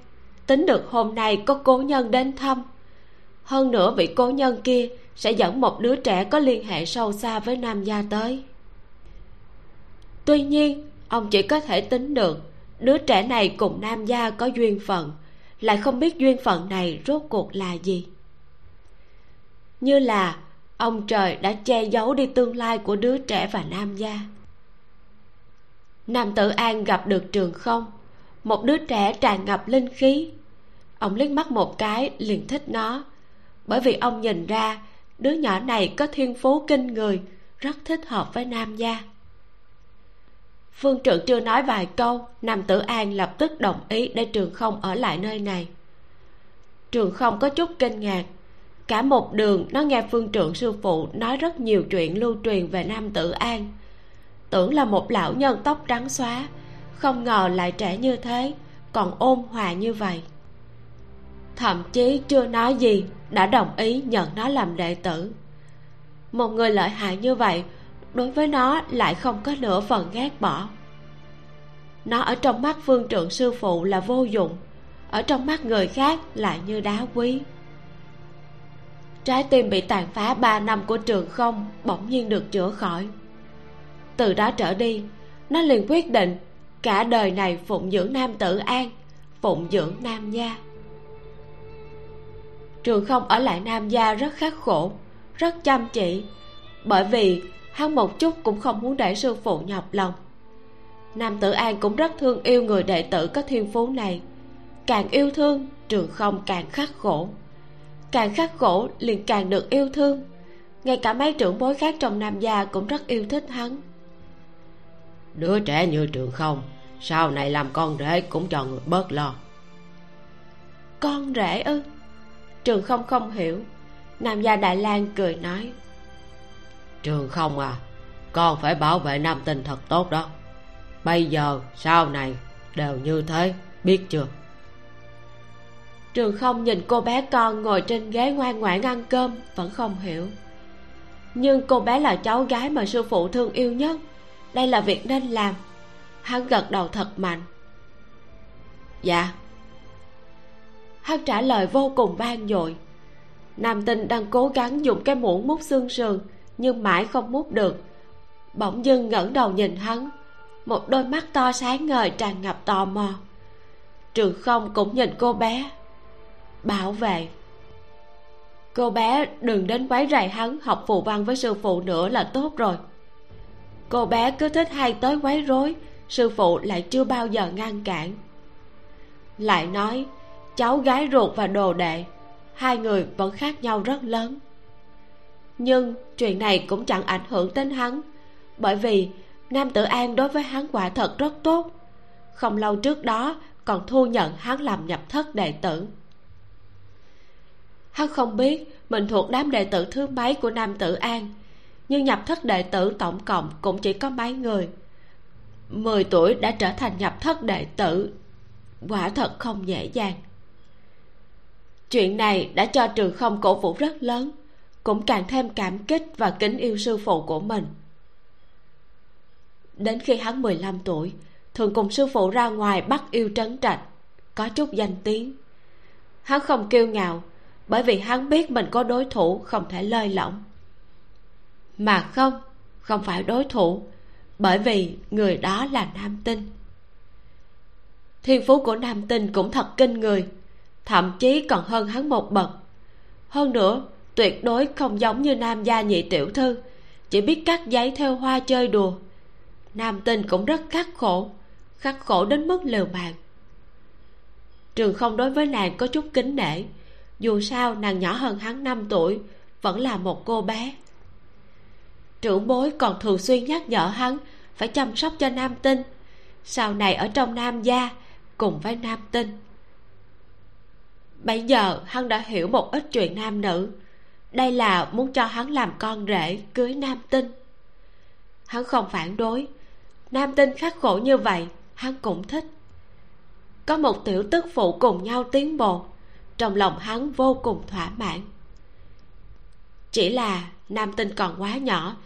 Tính được hôm nay có cố nhân đến thăm. Hơn nữa vị cố nhân kia sẽ dẫn một đứa trẻ có liên hệ sâu xa với nam gia tới. Tuy nhiên, ông chỉ có thể tính được đứa trẻ này cùng nam gia có duyên phận, lại không biết duyên phận này rốt cuộc là gì. Như là ông trời đã che giấu đi tương lai của đứa trẻ và nam gia nam tử an gặp được trường không? Một đứa trẻ tràn ngập linh khí. Ông liếc mắt một cái, liền thích nó. Bởi vì ông nhìn ra, đứa nhỏ này có thiên phú kinh người, rất thích hợp với nam gia. Phương trượng chưa nói vài câu, nam tử an lập tức đồng ý để trường không ở lại nơi này. Trường không có chút kinh ngạc. Cả một đường, nó nghe phương trượng sư phụ nói rất nhiều chuyện lưu truyền về nam tử an tưởng là một lão nhân tóc trắng xóa. Không ngờ lại trẻ như thế, còn ôn hòa như vậy. Thậm chí chưa nói gì, đã đồng ý nhận nó làm đệ tử. Một người lợi hại như vậy, đối với nó lại không có nửa phần ghét bỏ. Nó ở trong mắt phương trượng sư phụ là vô dụng, ở trong mắt người khác lại như đá quý. Trái tim bị tàn phá ba năm của trường không bỗng nhiên được chữa khỏi từ đó trở đi, nó liền quyết định cả đời này phụng dưỡng nam tử an, phụng dưỡng nam gia. Trường không ở lại nam gia rất khắc khổ, rất chăm chỉ, bởi vì hắn một chút cũng không muốn để sư phụ nhọc lòng. Nam tử an cũng rất thương yêu người đệ tử có thiên phú này. Càng yêu thương, trường không càng khắc khổ. Càng khắc khổ liền càng được yêu thương. Ngay cả mấy trưởng bối khác trong nam gia cũng rất yêu thích hắn đứa trẻ như trường không sau này làm con rể cũng cho người bớt lo. Con rể ư? Trường không không hiểu. Nam gia đại lang cười nói. Trường không à con phải bảo vệ nam tinh thật tốt đó. Bây giờ sau này đều như thế biết chưa? Trường không nhìn cô bé con ngồi trên ghế ngoan ngoãn ăn cơm vẫn không hiểu. Nhưng cô bé là cháu gái mà sư phụ thương yêu nhất đây là việc nên làm. Hắn gật đầu thật mạnh. Dạ. Hắn trả lời vô cùng ban dội. Nam tinh đang cố gắng dùng cái muỗng mút xương sườn, nhưng mãi không mút được. Bỗng dưng ngẩng đầu nhìn hắn. Một đôi mắt to sáng ngời tràn ngập tò mò. Trường không cũng nhìn cô bé. Bảo vệ. Cô bé đừng đến quấy rầy hắn, học phụ văn với sư phụ nữa là tốt rồi cô bé cứ thích hay tới quấy rối, sư phụ lại chưa bao giờ ngăn cản. Lại nói, cháu gái ruột và đồ đệ, hai người vẫn khác nhau rất lớn. Nhưng chuyện này cũng chẳng ảnh hưởng đến hắn, bởi vì nam tử an đối với hắn quả thật rất tốt. Không lâu trước đó còn thu nhận hắn làm nhập thất đệ tử. Hắn không biết mình thuộc đám đệ tử thứ mấy của nam tử an nhưng nhập thất đệ tử tổng cộng cũng chỉ có mấy người. Mười tuổi đã trở thành nhập thất đệ tử, quả thật không dễ dàng. Chuyện này đã cho trường không cổ vũ rất lớn, cũng càng thêm cảm kích và kính yêu sư phụ của mình. Đến khi hắn 15 tuổi, thường cùng sư phụ ra ngoài bắt yêu trấn trạch, có chút danh tiếng. Hắn không kiêu ngạo, bởi vì hắn biết mình có đối thủ không thể lơi lỏng mà không không phải đối thủ, bởi vì người đó là nam tinh. Thiên phú của nam tinh cũng thật kinh người, thậm chí còn hơn hắn một bậc. Hơn nữa, tuyệt đối không giống như nam gia nhị tiểu thư, chỉ biết cắt giấy theo hoa chơi đùa. Nam tinh cũng rất khắc khổ khắc khổ đến mức liều mạng. Trường không đối với nàng có chút kính nể, dù sao nàng nhỏ hơn hắn 5 tuổi, vẫn là một cô bé trưởng bối còn thường xuyên nhắc nhở hắn phải chăm sóc cho nam tinh. Sau này ở trong nam gia, cùng với nam tinh. Bây giờ hắn đã hiểu một ít chuyện nam nữ. Đây là muốn cho hắn làm con rể cưới nam tinh. Hắn không phản đối. Nam tinh khắc khổ như vậy, hắn cũng thích. Có một tiểu tức phụ cùng nhau tiến bộ, trong lòng hắn vô cùng thỏa mãn. Chỉ là nam tinh còn quá nhỏ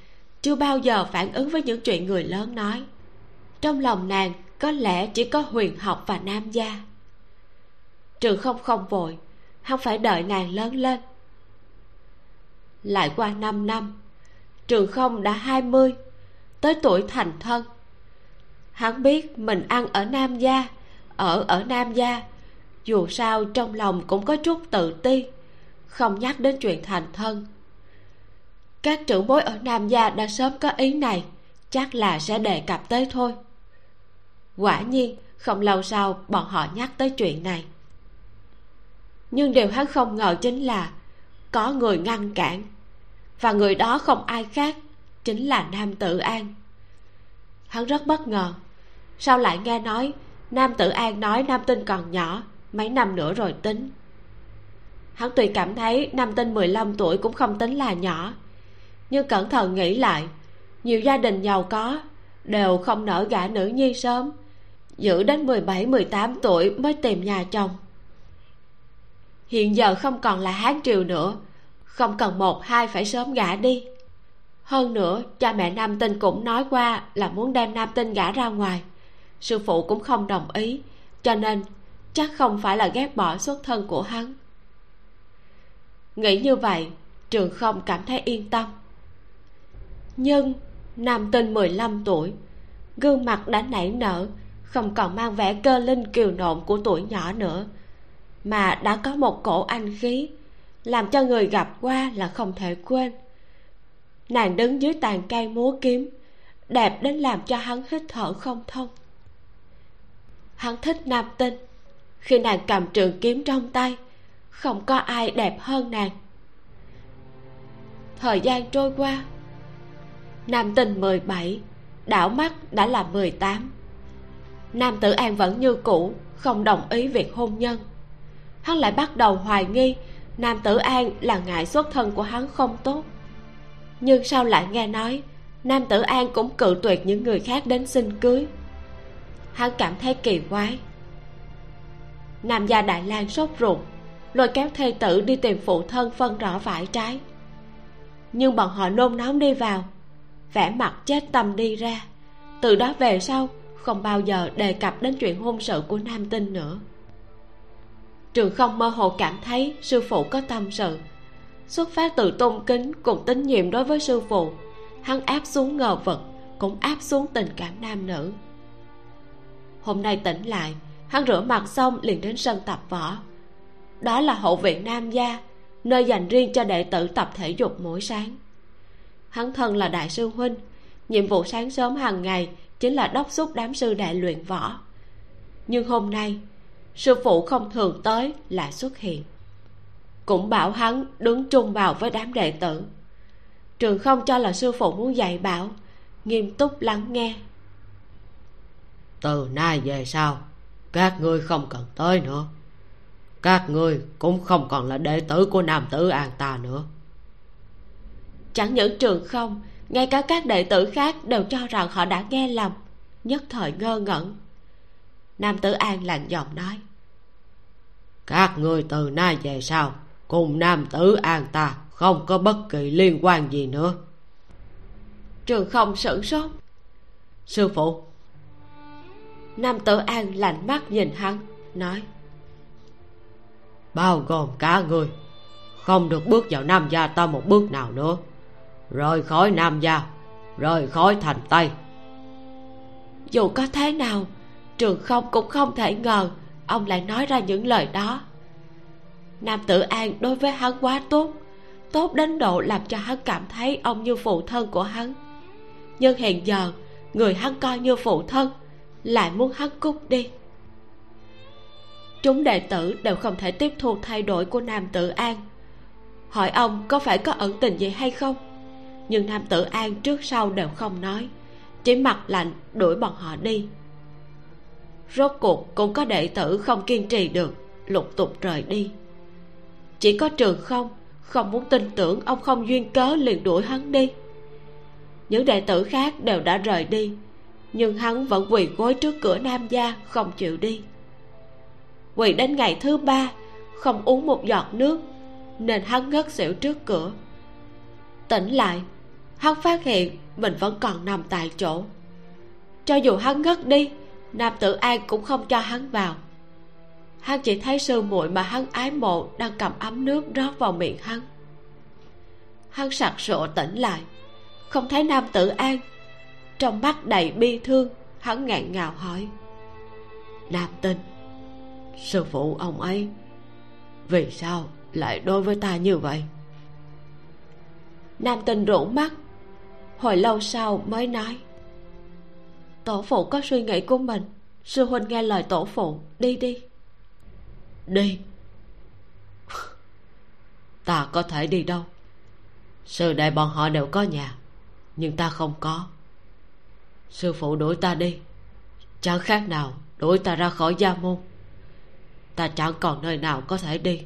chưa bao giờ phản ứng với những chuyện người lớn nói. Trong lòng nàng, có lẽ chỉ có huyền học và nam gia. Trường không không vội, không phải đợi nàng lớn lên. Lại qua năm năm, trường không đã hai mươi, tới tuổi thành thân. Hắn biết mình ăn ở nam gia, ở ở nam gia, dù sao trong lòng cũng có chút tự ti, không nhắc đến chuyện thành thân các trưởng bối ở nam gia đã sớm có ý này, chắc là sẽ đề cập tới thôi. Quả nhiên, không lâu sau, bọn họ nhắc tới chuyện này. Nhưng điều hắn không ngờ chính là có người ngăn cản, và người đó không ai khác chính là nam tự an. Hắn rất bất ngờ, sao lại nghe nói nam tự an nói nam tinh còn nhỏ, mấy năm nữa rồi tính. Hắn tùy cảm thấy nam tinh 15 tuổi cũng không tính là nhỏ nhưng cẩn thận nghĩ lại nhiều gia đình giàu có đều không nở gả nữ nhi sớm giữ đến 17, 18 tuổi mới tìm nhà chồng. Hiện giờ không còn là hán triều nữa không cần một hai phải sớm gả đi. Hơn nữa cha mẹ nam tinh cũng nói qua là muốn đem nam tinh gả ra ngoài. Sư phụ cũng không đồng ý cho nên chắc không phải là ghét bỏ xuất thân của hắn. Nghĩ như vậy trường không cảm thấy yên tâm nhưng nam tinh 15 tuổi. Gương mặt đã nảy nở, không còn mang vẻ cơ linh kiều nộn của tuổi nhỏ nữa. Mà đã có một cổ anh khí, làm cho người gặp qua là không thể quên. Nàng đứng dưới tàn cây múa kiếm, đẹp đến làm cho hắn hít thở không thông. Hắn thích nam tinh. Khi nàng cầm trường kiếm trong tay, không có ai đẹp hơn nàng. Thời gian trôi qua nam tinh 17 đảo mắt đã là 18 nam tử an vẫn như cũ, không đồng ý việc hôn nhân. Hắn lại bắt đầu hoài nghi nam tử an là ngại xuất thân của hắn không tốt. Nhưng sao lại nghe nói nam tử an cũng cự tuyệt những người khác đến xin cưới? Hắn cảm thấy kỳ quái. Nam gia đại lang sốt ruột, lôi kéo thê tử đi tìm phụ thân phân rõ vải trái. Nhưng bọn họ nôn nóng đi vào vẻ mặt chết tâm đi ra. Từ đó về sau, không bao giờ đề cập đến chuyện hôn sự của nam tinh nữa. Trường không mơ hồ cảm thấy sư phụ có tâm sự, xuất phát từ tôn kính cùng tín nhiệm đối với sư phụ, hắn áp xuống ngờ vực, cũng áp xuống tình cảm nam nữ. Hôm nay tỉnh lại, hắn rửa mặt xong liền đến sân tập võ. Đó là hậu viện nam gia, nơi dành riêng cho đệ tử tập thể dục mỗi sáng hắn thân là đại sư huynh. Nhiệm vụ sáng sớm hàng ngày chính là đốc xúc đám sư đệ luyện võ. Nhưng hôm nay, sư phụ không thường tới lại xuất hiện. Cũng bảo hắn đứng trung vào với đám đệ tử. Trường không cho là sư phụ muốn dạy bảo, nghiêm túc lắng nghe. Từ nay về sau, các ngươi không cần tới nữa. Các ngươi cũng không còn là đệ tử của nam tử an ta nữa chẳng những trường không ngay cả các đệ tử khác đều cho rằng họ đã nghe lầm nhất thời ngơ ngẩn. Nam tử an lạnh giọng nói các ngươi từ nay về sau cùng nam tử an ta không có bất kỳ liên quan gì nữa. Trường không sửng sốt. Sư phụ. Nam tử an lạnh mắt nhìn hắn nói bao gồm cả người không được bước vào nam gia ta một bước nào nữa rời khỏi nam gia, rời khỏi thành tây. Dù có thế nào, trường không cũng không thể ngờ ông lại nói ra những lời đó. Nam tử an đối với hắn quá tốt tốt đến độ làm cho hắn cảm thấy ông như phụ thân của hắn. Nhưng hiện giờ, người hắn coi như phụ thân, lại muốn hắn cút đi. Chúng đệ tử đều không thể tiếp thu thay đổi của nam tử an. Hỏi ông có phải có ẩn tình gì hay không? Nhưng nam tử an trước sau đều không nói. Chỉ mặt lạnh, đuổi bọn họ đi. Rốt cuộc cũng có đệ tử không kiên trì được, lục tục rời đi. Chỉ có trường không không muốn tin tưởng ông không duyên cớ liền đuổi hắn đi. Những đệ tử khác đều đã rời đi, nhưng hắn vẫn quỳ gối trước cửa nam gia không chịu đi. Quỳ đến ngày thứ ba, không uống một giọt nước, nên hắn ngất xỉu trước cửa. Tỉnh lại hắn phát hiện mình vẫn còn nằm tại chỗ. Cho dù hắn ngất đi, nam tử an cũng không cho hắn vào. Hắn chỉ thấy sư muội mà hắn ái mộ đang cầm ấm nước rót vào miệng hắn. Hắn sặc sụa tỉnh lại, không thấy nam tử an trong mắt đầy bi thương, hắn ngạn ngào hỏi. Nam tinh, sư phụ ông ấy, vì sao lại đối với ta như vậy? Nam tinh rũ mắt hồi lâu sau mới nói. Tổ phụ có suy nghĩ của mình. Sư huynh nghe lời tổ phụ, đi đi. Đi. Ta có thể đi đâu? Sư đệ bọn họ đều có nhà, nhưng ta không có. Sư phụ đuổi ta đi. Chẳng khác nào đuổi ta ra khỏi gia môn. Ta chẳng còn nơi nào có thể đi.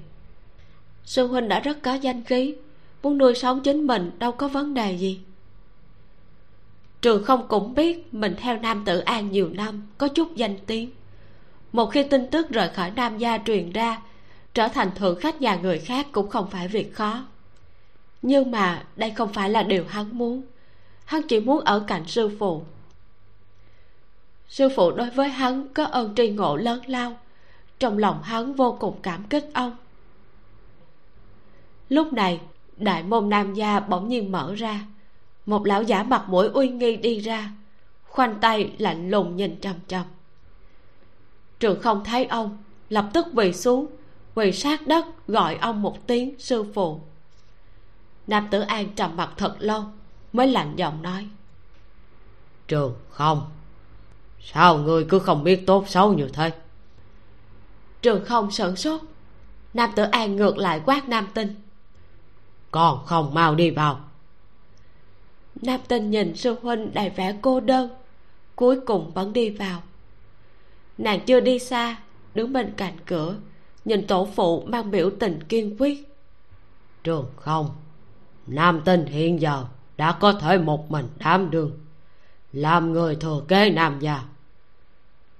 Sư huynh đã rất có danh khí. Muốn nuôi sống chính mình đâu có vấn đề gì trường không cũng biết mình theo nam tử an nhiều năm, có chút danh tiếng. Một khi tin tức rời khỏi nam gia truyền ra, trở thành thượng khách nhà người khác cũng không phải việc khó. Nhưng mà đây không phải là điều hắn muốn. Hắn chỉ muốn ở cạnh sư phụ. Sư phụ đối với hắn có ơn tri ngộ lớn lao. Trong lòng hắn vô cùng cảm kích ông. Lúc này, đại môn nam gia bỗng nhiên mở ra một lão giả mặt mũi uy nghi đi ra khoanh tay lạnh lùng nhìn chằm chằm. Trường không thấy ông lập tức quỳ xuống quỳ sát đất gọi ông một tiếng sư phụ. Nam tử an trầm mặt thật lâu mới lạnh giọng nói. Trường không sao ngươi cứ không biết tốt xấu như thế? Trường không sửng sốt nam tử an ngược lại quát nam tinh. Còn không mau đi vào nam tinh nhìn sư huynh đầy vẻ cô đơn cuối cùng vẫn đi vào. Nàng chưa đi xa đứng bên cạnh cửa nhìn tổ phụ mang biểu tình kiên quyết. Trường không nam tinh hiện giờ đã có thể một mình đảm đương làm người thừa kế nam gia.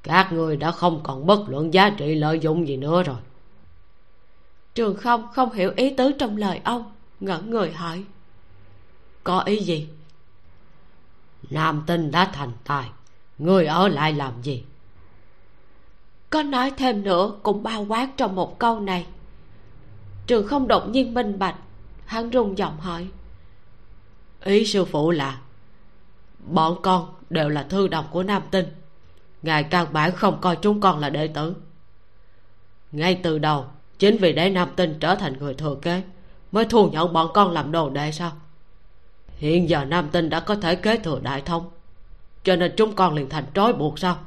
Các người đã không còn bất luận giá trị lợi dụng gì nữa rồi. Trường không không hiểu ý tứ trong lời ông ngẩn người hỏi. Có ý gì nam tinh đã thành tài. Người ở lại làm gì? Có nói thêm nữa, cũng bao quát trong một câu này. Trường không đột nhiên minh bạch, hắn rung giọng hỏi. Ý sư phụ là, bọn con đều là thư đồng của nam tinh ngài căn bản không coi chúng con là đệ tử. Ngay từ đầu, chính vì để nam tinh trở thành người thừa kế, mới thu nhận bọn con làm đồ đệ sao? Hiện giờ nam tinh đã có thể kế thừa đại thông. Cho nên chúng con liền thành trói buộc sao?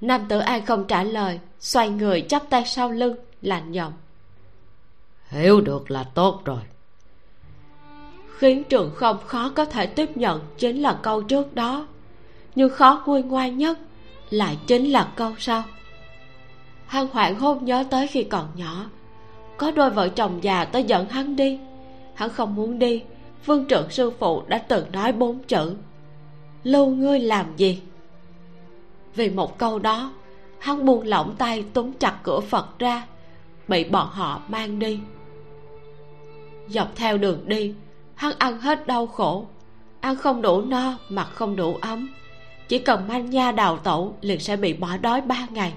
Nam tử an không trả lời xoay người chắp tay sau lưng lạnh giọng hiểu được là tốt rồi. Khiến trường không khó có thể tiếp nhận chính là câu trước đó. Nhưng khó nguôi ngoai nhất lại chính là câu sau. Hắn hoảng hốt nhớ tới khi còn nhỏ. Có đôi vợ chồng già tới dẫn hắn đi. Hắn không muốn đi vương trưởng sư phụ đã từng nói bốn chữ. Lưu ngươi làm gì? Vì một câu đó, hắn buông lỏng tay túm chặt cửa phật ra, bị bọn họ mang đi. Dọc theo đường đi, hắn ăn hết đau khổ, ăn không đủ no mặc không đủ ấm. Chỉ cần manh nha đào tẩu liền sẽ bị bỏ đói ba ngày.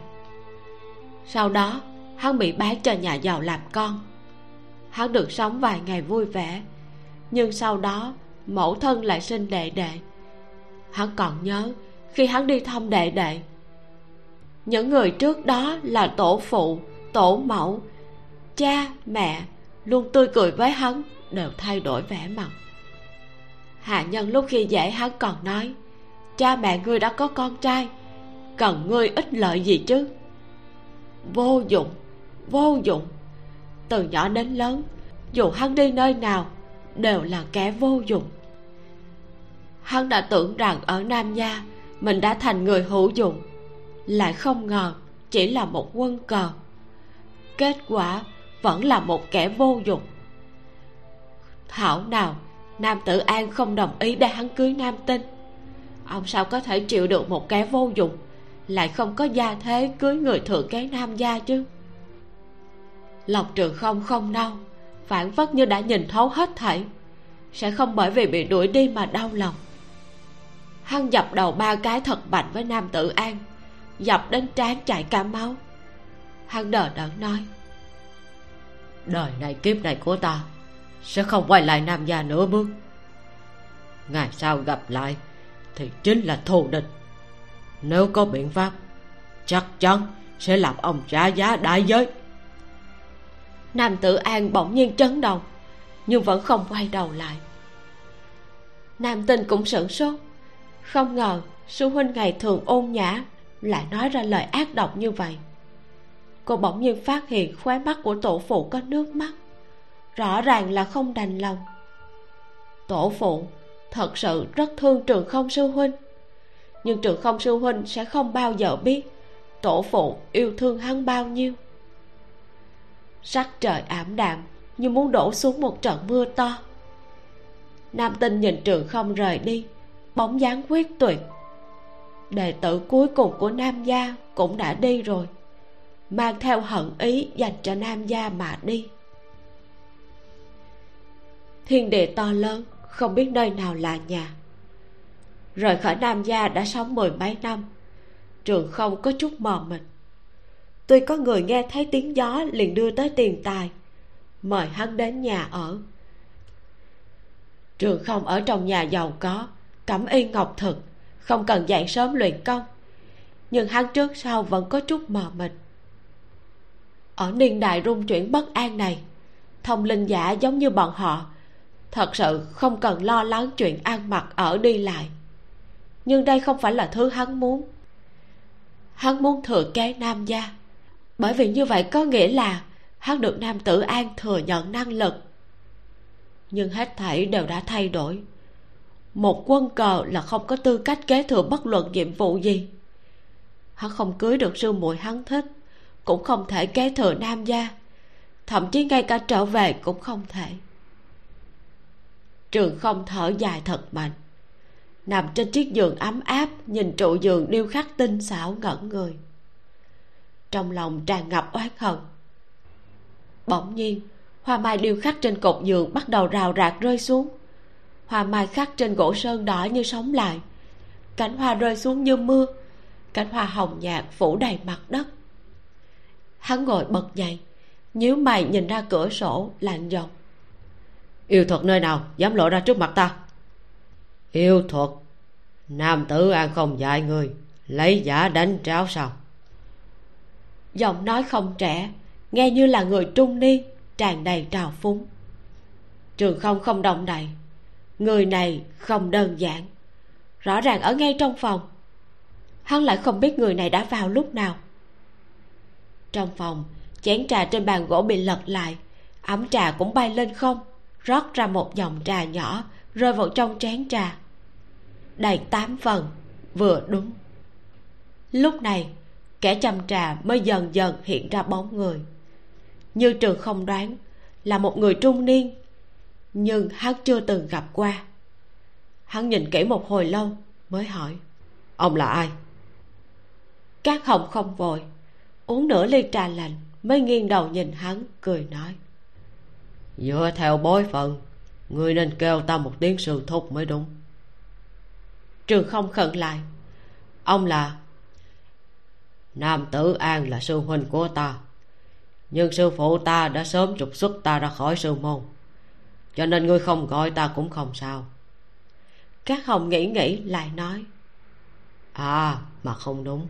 Sau đó, hắn bị bán cho nhà giàu làm con. Hắn được sống vài ngày vui vẻ nhưng sau đó, mẫu thân lại sinh đệ đệ. Hắn còn nhớ, khi hắn đi thăm đệ đệ, những người trước đó là tổ phụ, tổ mẫu, cha, mẹ, luôn tươi cười với hắn, đều thay đổi vẻ mặt. Hạ nhân lúc khi dễ hắn còn nói, cha mẹ ngươi đã có con trai, cần ngươi ích lợi gì chứ? Vô dụng vô dụng. Từ nhỏ đến lớn, dù hắn đi nơi nào đều là kẻ vô dụng. Hắn đã tưởng rằng ở nam gia mình đã thành người hữu dụng. Lại không ngờ, chỉ là một quân cờ. Kết quả vẫn là một kẻ vô dụng. Thảo nào, nam tử an không đồng ý để hắn cưới nam tinh. Ông sao có thể chịu được một kẻ vô dụng? Lại không có gia thế cưới người thừa kế nam gia chứ? Lộc trường không không đâu phản phất như đã nhìn thấu hết thảy. Sẽ không bởi vì bị đuổi đi mà đau lòng. Hắn dập đầu ba cái thật mạnh với nam tử an, dập đến trán chảy cả máu. Hắn đờ đẫn nói, đời này kiếp này của ta sẽ không quay lại nam gia nữa bước. Ngày sau gặp lại thì chính là thù địch. Nếu có biện pháp, chắc chắn sẽ làm ông trả giá đại giới nam tử an bỗng nhiên chấn động, nhưng vẫn không quay đầu lại. Nam tinh cũng sửng sốt, không ngờ sư huynh ngày thường ôn nhã lại nói ra lời ác độc như vậy. Cô bỗng nhiên phát hiện khóe mắt của tổ phụ có nước mắt, rõ ràng là không đành lòng. Tổ phụ thật sự rất thương trường không sư huynh, nhưng trường không sư huynh sẽ không bao giờ biết tổ phụ yêu thương hắn bao nhiêu sắc trời ảm đạm, như muốn đổ xuống một trận mưa to. Nam tinh nhìn trường không rời đi, bóng dáng quyết tuyệt. Đệ tử cuối cùng của nam gia cũng đã đi rồi, mang theo hận ý dành cho nam gia mà đi. Thiên địa to lớn, không biết nơi nào là nhà. Rời khỏi nam gia đã sống mười mấy năm, trường không có chút mờ mình tuy có người nghe thấy tiếng gió liền đưa tới tiền tài, mời hắn đến nhà ở. Trường không ở trong nhà giàu có, cẩm y ngọc thực, không cần dậy sớm luyện công, nhưng hắn trước sau vẫn có chút mờ mịt. Ở niên đại rung chuyển bất an này, thông linh giả giống như bọn họ, thật sự không cần lo lắng chuyện ăn mặc ở đi lại. Nhưng đây không phải là thứ hắn muốn. Hắn muốn thừa kế nam gia bởi vì như vậy có nghĩa là hắn được nam tử an thừa nhận năng lực. Nhưng hết thảy đều đã thay đổi. Một quân cờ là không có tư cách kế thừa bất luận nhiệm vụ gì. Hắn không cưới được sư muội hắn thích, cũng không thể kế thừa nam gia. Thậm chí ngay cả trở về cũng không thể. Trường không thở dài thật mạnh. Nằm trên chiếc giường ấm áp, nhìn trụ giường điêu khắc tinh xảo ngẩn người trong lòng tràn ngập oán hận. Bỗng nhiên hoa mai điêu khắc trên cột giường bắt đầu rào rạc rơi xuống. Hoa mai khắc trên gỗ sơn đỏ như sống lại. Cánh hoa rơi xuống như mưa. Cánh hoa hồng nhạt phủ đầy mặt đất. Hắn ngồi bật dậy nhíu mày nhìn ra cửa sổ lạnh giọng. Yêu thuật nơi nào? Dám lộ ra trước mặt ta. Yêu thuật? Nam tử an không dạy người lấy giả đánh tráo sao giọng nói không trẻ, nghe như là người trung niên, tràn đầy trào phúng. Trường không không động đậy người này không đơn giản. Rõ ràng ở ngay trong phòng, hắn lại không biết người này đã vào lúc nào. Trong phòng, chén trà trên bàn gỗ bị lật lại, ấm trà cũng bay lên không, rót ra một dòng trà nhỏ rơi vào trong chén trà. Đầy tám phần, vừa đúng. Lúc này kẻ chăm trà mới dần dần hiện ra bóng người. Như trường không đoán là một người trung niên, nhưng hắn chưa từng gặp qua. Hắn nhìn kỹ một hồi lâu mới hỏi, ông là ai? Các hồng không vội, uống nửa ly trà lạnh mới nghiêng đầu nhìn hắn, cười nói, dựa theo bối phận, người nên kêu ta một tiếng sư thúc mới đúng. Trường không khẩn lại, ông là nam tử an là sư huynh của ta. Nhưng sư phụ ta đã sớm trục xuất ta ra khỏi sư môn. Cho nên ngươi không gọi ta cũng không sao. Các hồng nghĩ nghĩ lại nói. À mà không đúng.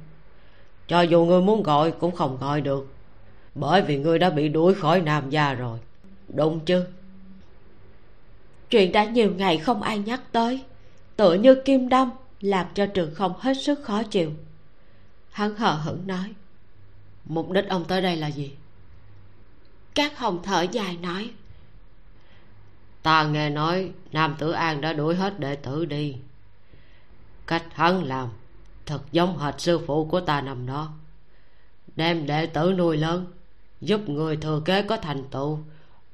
Cho dù ngươi muốn gọi cũng không gọi được. Bởi vì ngươi đã bị đuổi khỏi nam gia rồi. Đúng chứ? Chuyện đã nhiều ngày không ai nhắc tới. Tựa như kim đâm, làm cho trường không hết sức khó chịu hắn hờ hững nói, mục đích ông tới đây là gì? Các hồng thở dài nói, ta nghe nói nam tử an đã đuổi hết đệ tử đi. Cách hắn làm thật giống hệt sư phụ của ta năm đó. Đem đệ tử nuôi lớn, giúp người thừa kế có thành tựu,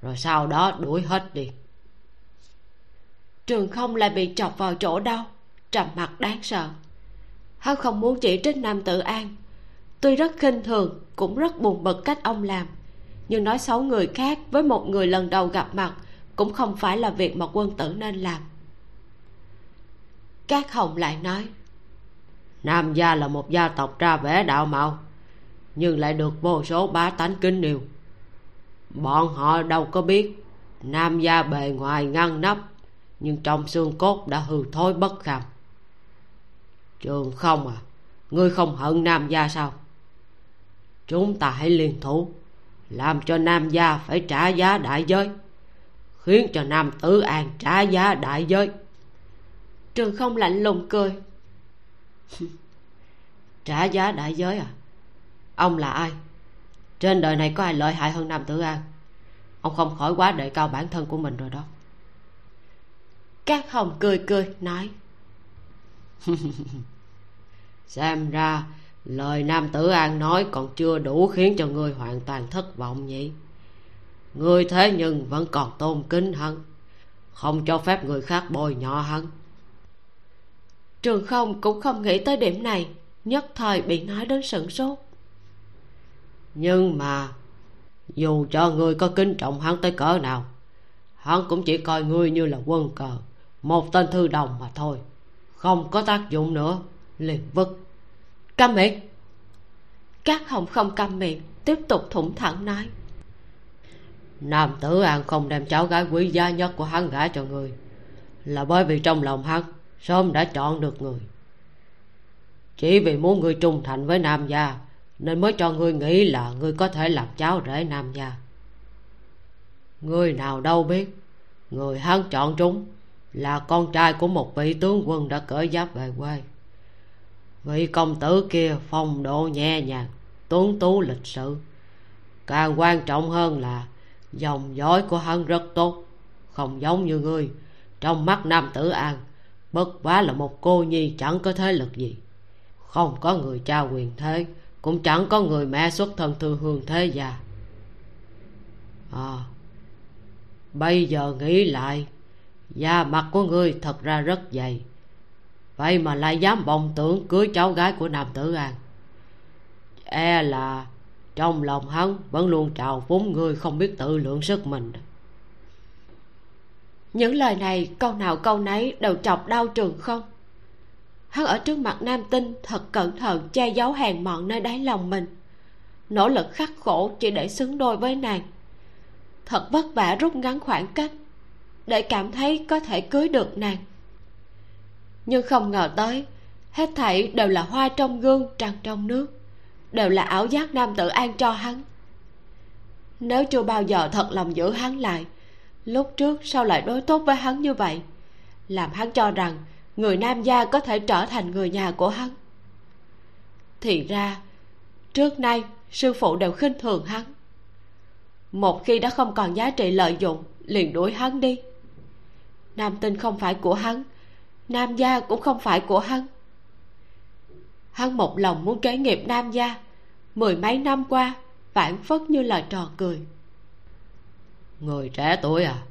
rồi sau đó đuổi hết đi. Trường không lại bị chọc vào chỗ đau, trầm mặt đáng sợ hắn không muốn chỉ trích nam tự an. Tuy rất khinh thường, cũng rất buồn bực cách ông làm. Nhưng nói xấu người khác với một người lần đầu gặp mặt cũng không phải là việc mà quân tử nên làm. Các hồng lại nói, nam gia là một gia tộc ra vẻ đạo mạo, nhưng lại được vô số bá tánh kính yêu. Bọn họ đâu có biết, nam gia bề ngoài ngăn nắp, nhưng trong xương cốt đã hư thối bất kham trường không à? Ngươi không hận nam gia sao? Chúng ta hãy liên thủ, làm cho nam gia phải trả giá đại giới, khiến cho nam tử an trả giá đại giới. Trường không lạnh lùng cười. trả giá đại giới à? Ông là ai? Trên đời này có ai lợi hại hơn nam tử an? Ông không khỏi quá đề cao bản thân của mình rồi đó. Các hồng cười cười, nói. xem ra, lời nam tử an nói còn chưa đủ khiến cho ngươi hoàn toàn thất vọng nhỉ? Ngươi thế nhưng vẫn còn tôn kính hắn, không cho phép người khác bồi nhọ hắn. Trường không cũng không nghĩ tới điểm này, nhất thời bị nói đến sửng sốt. Nhưng mà, dù cho ngươi có kính trọng hắn tới cỡ nào, hắn cũng chỉ coi ngươi như là quân cờ, một tên thư đồng mà thôi, không có tác dụng nữa liền vứt câm miệng. Các hồng không câm miệng, tiếp tục thủng thẳng nói. Nam tử an không đem cháu gái quý giá nhất của hắn gả cho người, là bởi vì trong lòng hắn sớm đã chọn được người. Chỉ vì muốn người trung thành với nam gia, nên mới cho ngươi nghĩ là ngươi có thể làm cháu rể nam gia. Ngươi nào đâu biết, người hắn chọn chúng là con trai của một vị tướng quân đã cởi giáp về quê vị công tử kia phong độ nhẹ nhàng, tuấn tú lịch sự. Càng quan trọng hơn là dòng dõi của hắn rất tốt, không giống như ngươi. Trong mắt nam tử an, bất quá là một cô nhi chẳng có thế lực gì. Không có người cha quyền thế, cũng chẳng có người mẹ xuất thân thư hương thế gia. À bây giờ nghĩ lại, da mặt của ngươi thật ra rất dày vậy mà lại dám vọng tưởng cưới cháu gái của nam tử an. E là trong lòng hắn vẫn luôn trào phúng ngươi không biết tự lượng sức mình. Những lời này, câu nào câu nấy đều chọc đau trường không? Hắn ở trước mặt nam tinh thật cẩn thận che giấu hèn mọn nơi đáy lòng mình. Nỗ lực khắc khổ chỉ để xứng đôi với nàng. Thật vất vả rút ngắn khoảng cách để cảm thấy có thể cưới được nàng nhưng không ngờ tới, hết thảy đều là hoa trong gương, trăng trong nước, đều là ảo giác nam tử an cho hắn. Nếu chưa bao giờ thật lòng giữ hắn lại, lúc trước sao lại đối tốt với hắn như vậy? Làm hắn cho rằng người nam gia có thể trở thành người nhà của hắn. Thì ra, trước nay, sư phụ đều khinh thường hắn. Một khi đã không còn giá trị lợi dụng, liền đuổi hắn đi. Nam tinh không phải của hắn nam gia cũng không phải của hắn. Hắn một lòng muốn kế nghiệp nam gia mười mấy năm qua phản phất như là trò cười. Người trẻ tuổi à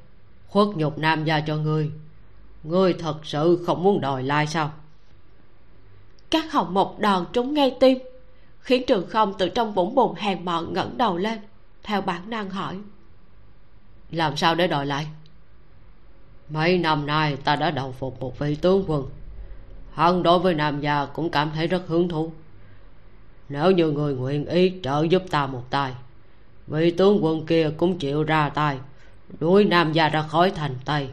khuất nhục nam gia cho ngươi. Ngươi thật sự không muốn đòi lai sao? Các hồng một đòn trúng ngay tim khiến trường không từ trong vũng bùn hèn mọn ngẩng đầu lên theo bản năng hỏi. Làm sao để đòi lại mấy năm nay ta đã đầu phục một vị tướng quân. Hắn đối với nam gia cũng cảm thấy rất hứng thú. Nếu như người nguyện ý trợ giúp ta một tay, vị tướng quân kia cũng chịu ra tay, đuổi nam gia ra khỏi thành tây,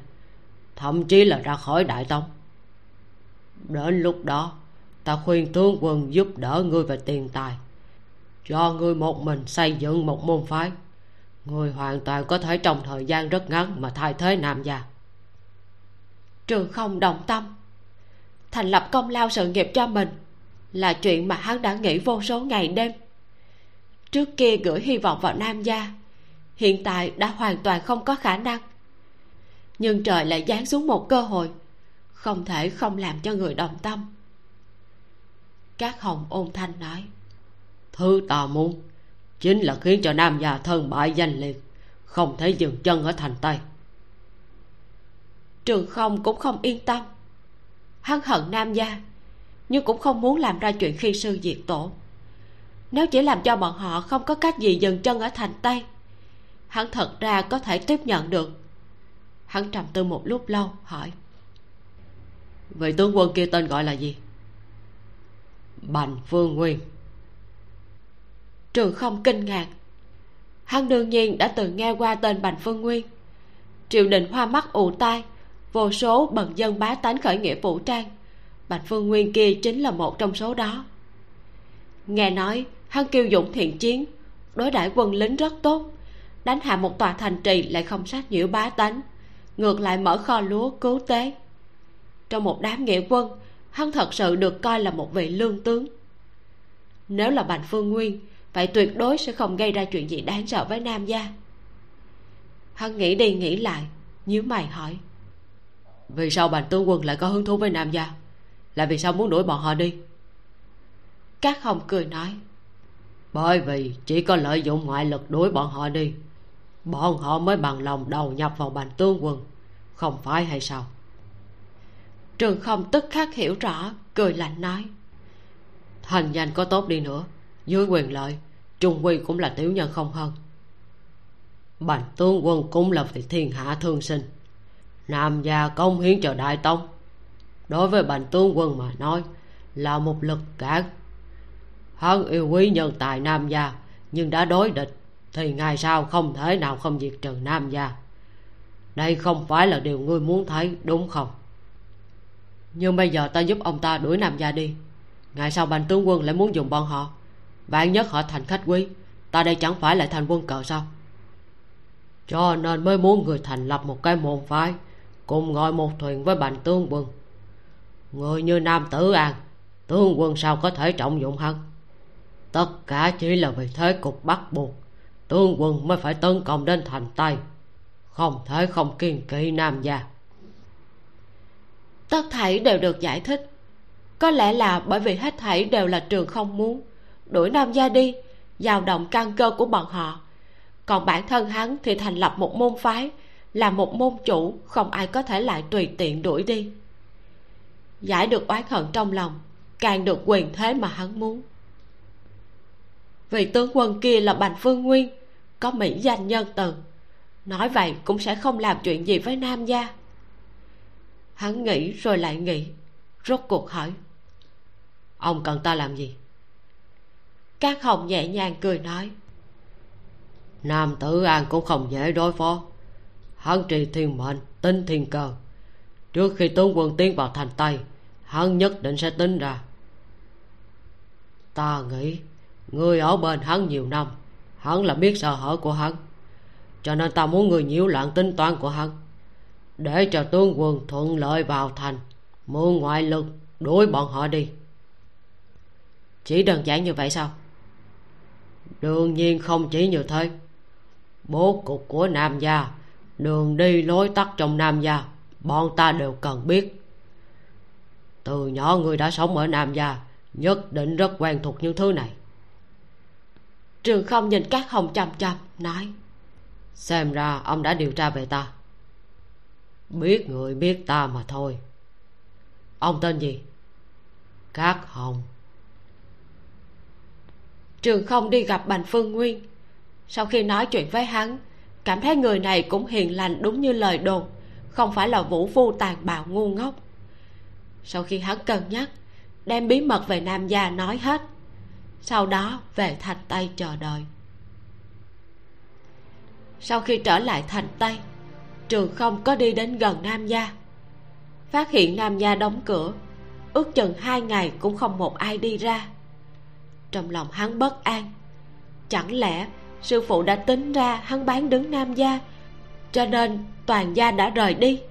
thậm chí là ra khỏi đại tông. Đến lúc đó, ta khuyên tướng quân giúp đỡ ngươi về tiền tài, cho ngươi một mình xây dựng một môn phái. Ngươi hoàn toàn có thể trong thời gian rất ngắn mà thay thế nam gia trường không đồng tâm. Thành lập công lao sự nghiệp cho mình là chuyện mà hắn đã nghĩ vô số ngày đêm. Trước kia gửi hy vọng vào nam gia, hiện tại đã hoàn toàn không có khả năng. Nhưng trời lại giáng xuống một cơ hội, không thể không làm cho người đồng tâm. Các hồng ôn thanh nói, thứ tò muốn chính là khiến cho nam gia thân bại danh liệt, không thể dừng chân ở thành tây trường không cũng không yên tâm. Hắn hận nam gia nhưng cũng không muốn làm ra chuyện khi sư diệt tổ. Nếu chỉ làm cho bọn họ không có cách gì dừng chân ở thành tây hắn thật ra có thể tiếp nhận được. Hắn trầm tư một lúc lâu hỏi. Vậy tướng quân kia tên gọi là gì? Bành phương nguyên. Trường không kinh ngạc. Hắn đương nhiên đã từng nghe qua tên bành phương nguyên. Triều đình hoa mắt ù tai vô số bần dân bá tánh khởi nghĩa vũ trang. Bạch phương nguyên kia chính là một trong số đó. Nghe nói, hắn kiêu dũng thiện chiến, đối đãi quân lính rất tốt, đánh hạ một tòa thành trì lại không sát nhiễu bá tánh, ngược lại mở kho lúa cứu tế. Trong một đám nghĩa quân, hắn thật sự được coi là một vị lương tướng. Nếu là bành phương nguyên, vậy tuyệt đối sẽ không gây ra chuyện gì đáng sợ với nam gia. Hắn nghĩ đi nghĩ lại, nhíu mày hỏi vì sao bành tướng quân lại có hứng thú với nam gia? Là vì sao muốn đuổi bọn họ đi? Các hồng cười nói, bởi vì chỉ có lợi dụng ngoại lực đuổi bọn họ đi, bọn họ mới bằng lòng đầu nhập vào bành tướng quân, không phải hay sao? Trường không tức khắc hiểu rõ, cười lạnh nói, thành danh có tốt đi nữa, dưới quyền lợi, trung quy cũng là tiểu nhân không hơn. Bành tướng quân cũng là vị thiên hạ thương sinh nam gia công hiến cho đại tông. Đối với bành tướng quân mà nói, là một lực cản. Hắn yêu quý nhân tài nam gia, nhưng đã đối địch, thì ngày sau không thể nào không diệt trừ nam gia. Đây không phải là điều ngươi muốn thấy, đúng không? Nhưng bây giờ ta giúp ông ta đuổi nam gia đi. Ngày sau bành tướng quân lại muốn dùng bọn họ. Vạn nhất họ thành khách quý, ta đây chẳng phải lại thành quân cờ sao? Cho nên mới muốn người thành lập một cái môn phái cùng ngồi một thuyền với bành tướng quân. Người như nam tử an tướng quân sao có thể trọng dụng hắn? Tất cả chỉ là vì thế cục bắt buộc tướng quân mới phải tấn công đến thành tây, không thể không kiên kỵ nam gia. Tất thảy đều được giải thích. Có lẽ là bởi vì hết thảy đều là trường không muốn, đuổi nam gia đi dao động căn cơ của bọn họ. Còn bản thân hắn thì thành lập một môn phái là một môn chủ, không ai có thể lại tùy tiện đuổi đi. Giải được oán hận trong lòng, càng được quyền thế mà hắn muốn. Vị tướng quân kia là bành phương nguyên, có mỹ danh nhân từ nói vậy cũng sẽ không làm chuyện gì với nam gia. Hắn nghĩ rồi lại nghĩ, rốt cuộc hỏi, ông cần ta làm gì? Các hồng nhẹ nhàng cười nói, nam tử an cũng không dễ đối phó hắn trì thiên mệnh, tính thiên cơ. Trước khi tướng quân tiến vào thành tây, hắn nhất định sẽ tính ra. Ta nghĩ, người ở bên hắn nhiều năm, hắn là biết sợ hở của hắn. Cho nên ta muốn người nhiễu loạn tính toán của hắn. Để cho tướng quân thuận lợi vào thành, mượn ngoại lực, đuổi bọn họ đi. Chỉ đơn giản như vậy sao? Đương nhiên không chỉ như thế. Bố cục của nam gia đường đi lối tắt trong nam gia, bọn ta đều cần biết. Từ nhỏ người đã sống ở nam gia, nhất định rất quen thuộc những thứ này. Trường không nhìn các hồng chằm chằm, nói, xem ra ông đã điều tra về ta. Biết người biết ta mà thôi. Ông tên gì? Các hồng. Trường không đi gặp bành phương nguyên. Sau khi nói chuyện với hắn cảm thấy người này cũng hiền lành đúng như lời đồn. Không phải là vũ phu tàn bạo ngu ngốc. Sau khi hắn cân nhắc, đem bí mật về nam gia nói hết. Sau đó về thành tây chờ đợi. Sau khi trở lại thành tây, trường không có đi đến gần nam gia. Phát hiện nam gia đóng cửa, ước chừng hai ngày cũng không một ai đi ra. Trong lòng hắn bất an. Chẳng lẽ sư phụ đã tính ra hắn bán đứng nam gia cho nên toàn gia đã rời đi.